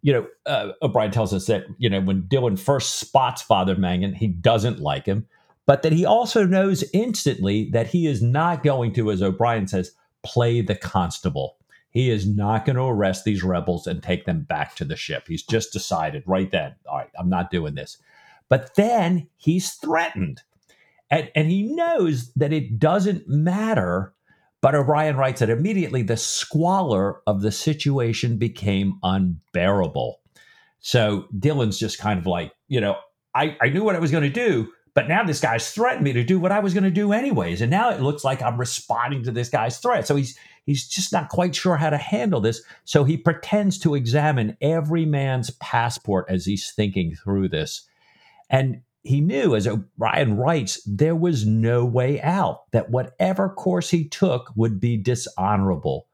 you know, uh, O'Brian tells us that, you know, when Dillon first spots Father Mangan, he doesn't like him, but that he also knows instantly that he is not going to, as O'Brian says, play the constable. He is not going to arrest these rebels and take them back to the ship. He's just decided right then, all right, I'm not doing this. But then he's threatened. And, and he knows that it doesn't matter but O'Brian writes that immediately the squalor of the situation became unbearable. So Dillon's just kind of like, you know, I, I knew what I was going to do, but now this guy's threatened me to do what I was going to do anyways. And now it looks like I'm responding to this guy's threat. So he's he's just not quite sure how to handle this. So he pretends to examine every man's passport as he's thinking through this. And he knew, as O'Brian writes, there was no way out, that whatever course he took would be dishonorable.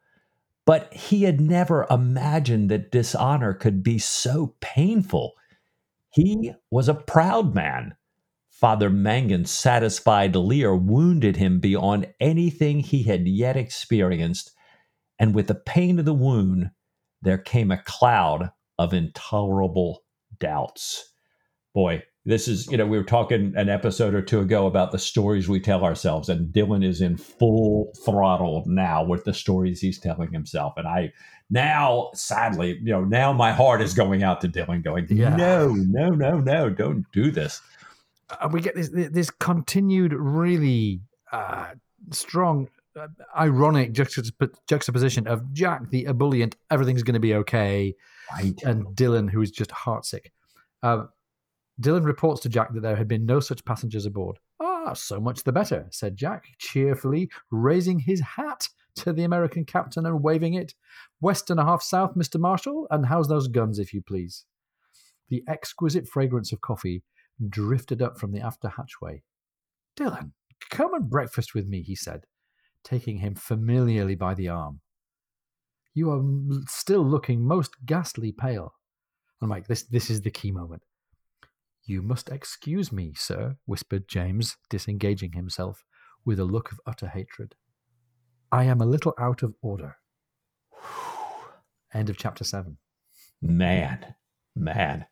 But he had never imagined that dishonor could be so painful. He was a proud man. Father Mangan's satisfied leer wounded him beyond anything he had yet experienced, and with the pain of the wound, there came a cloud of intolerable doubts. Boy, this is, you know, we were talking an episode or two ago about the stories we tell ourselves, and Dillon is in full throttle now with the stories he's telling himself. And I now, sadly, you know, now my heart is going out to Dillon, going, yeah. no, no, no, no, don't do this. And we get this this continued, really uh, strong, uh, ironic juxtaposition of Jack, the ebullient, everything's going to be okay, right. and Dillon, who is just heartsick. Uh, Dillon reports to Jack that there had been no such passengers aboard. Ah, so much the better, said Jack, cheerfully raising his hat to the American captain and waving it. West and a half south, Mr. Marshall, and how's those guns, if you please? The exquisite fragrance of coffee drifted up from the after hatchway. Dillon, come and breakfast with me, he said, taking him familiarly by the arm. You are still looking most ghastly pale. I'm like, this, this is the key moment. You must excuse me, sir, whispered James, disengaging himself with a look of utter hatred. I am a little out of order. End of chapter seven. Man, man,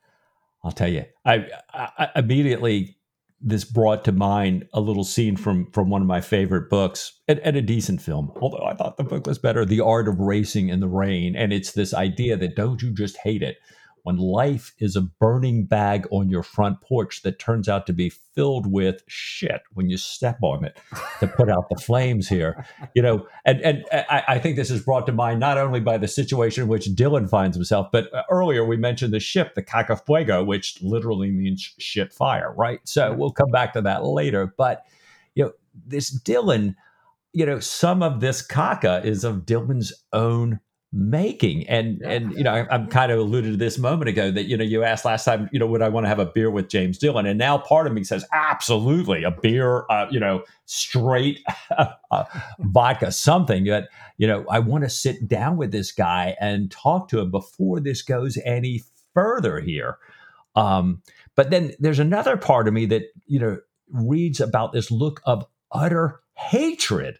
I'll tell you, I, I, immediately this brought to mind a little scene from from one of my favorite books and, and, a decent film although i thought the book was better the art of racing in the rain. And it's this idea that don't you just hate it when life is a burning bag on your front porch that turns out to be filled with shit when you step on it to put out the flames here. You know and and I, I, think this is brought to mind not only by the situation in which dillon finds himself but uh, earlier we mentioned the ship the cacafuego which literally means shit fire right? So we'll come back to that later. But you know this dillon you know some of this caca is of dillon's own making. And yeah. and you know I, am kind of alluded to this moment ago that you know you asked last time you know would i want to have a beer with james dillon and now part of me says absolutely a beer uh, you know straight uh, vodka something. That you know i want to sit down with this guy and talk to him before this goes any further here. Um, but then there's another part of me that you know reads about this look of utter hatred,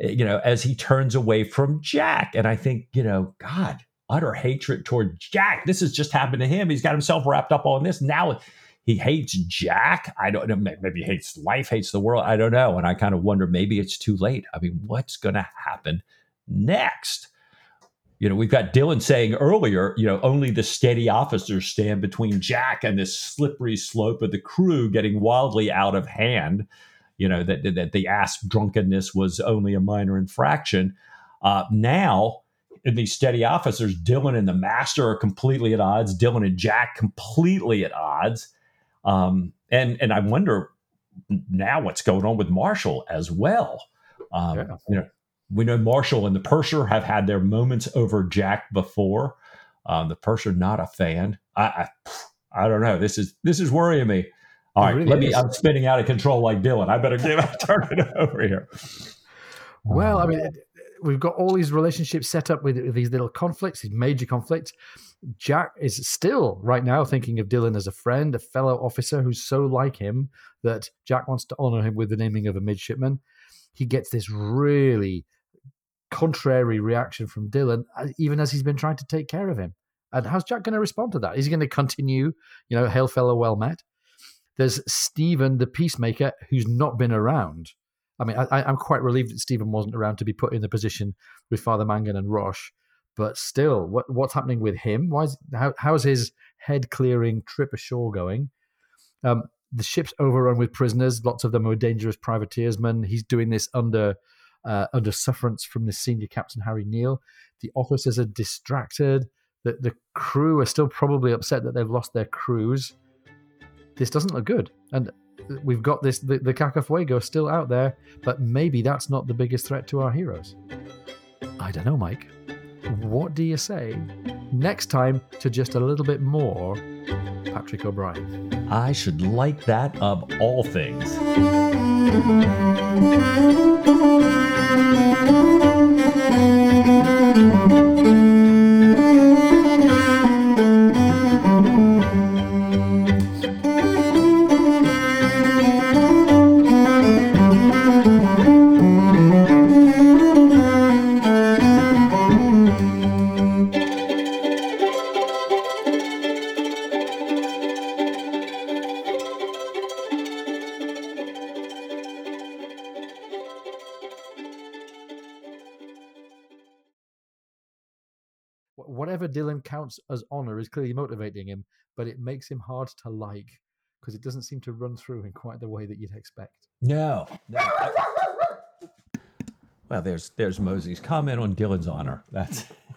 you know, as he turns away from Jack, and I think you know, God, utter hatred toward Jack. This has just happened to him. He's got himself wrapped up on this now. He hates Jack. I don't know. Maybe he hates life, hates the world. I don't know. And I kind of wonder maybe it's too late. I mean, what's going to happen next? You know, we've got Dillon saying earlier, you know, only the steady officers stand between Jack and this slippery slope of the crew getting wildly out of hand. You know, that, that the ass drunkenness was only a minor infraction. Uh, now, in these steady officers, Dillon and the master are completely at odds. Dillon and Jack completely at odds. Um, and and I wonder now what's going on with Marshall as well. Um, yeah. You know, we know Marshall and the Purser have had their moments over Jack before. Um, the Purser not a fan. I, I, I don't know. This is this is worrying me. All right, really let me. I'm spinning out of control like Dillon. I better give a turn it over here. Well, I mean, we've got all these relationships set up with, with these little conflicts, these major conflicts. Jack is still right now thinking of Dillon as a friend, a fellow officer who's so like him that Jack wants to honor him with the naming of a midshipman. He gets this really contrary reaction from Dillon, uh, even as he's been trying to take care of him. And how's Jack going to respond to that? Is he going to continue, you know, hail fellow well met? There's Stephen, the peacemaker, who's not been around. I mean, I, am quite relieved that Stephen wasn't around to be put in the position with Father Mangan and Roche but still, what what's happening with him? Why is how how's his head clearing trip ashore going? Um, the ship's overrun with prisoners. Lots of them are dangerous privateersmen. He's doing this under uh, under sufferance from the senior captain Harry Neale. The officers are distracted. The the crew are still probably upset that they've lost their crews. This doesn't look good, and we've got this the, the Cacafuego still out there, but maybe that's not the biggest threat to our heroes. I don't know, Mike. What do you say next time to just a little bit more Patrick O'Brian? I should like that of all things. As honor is clearly motivating him, but it makes him hard to like because it doesn't seem to run through in quite the way that you'd expect. No. no. Well, there's there's Mosey's comment on Dillon's honor. That's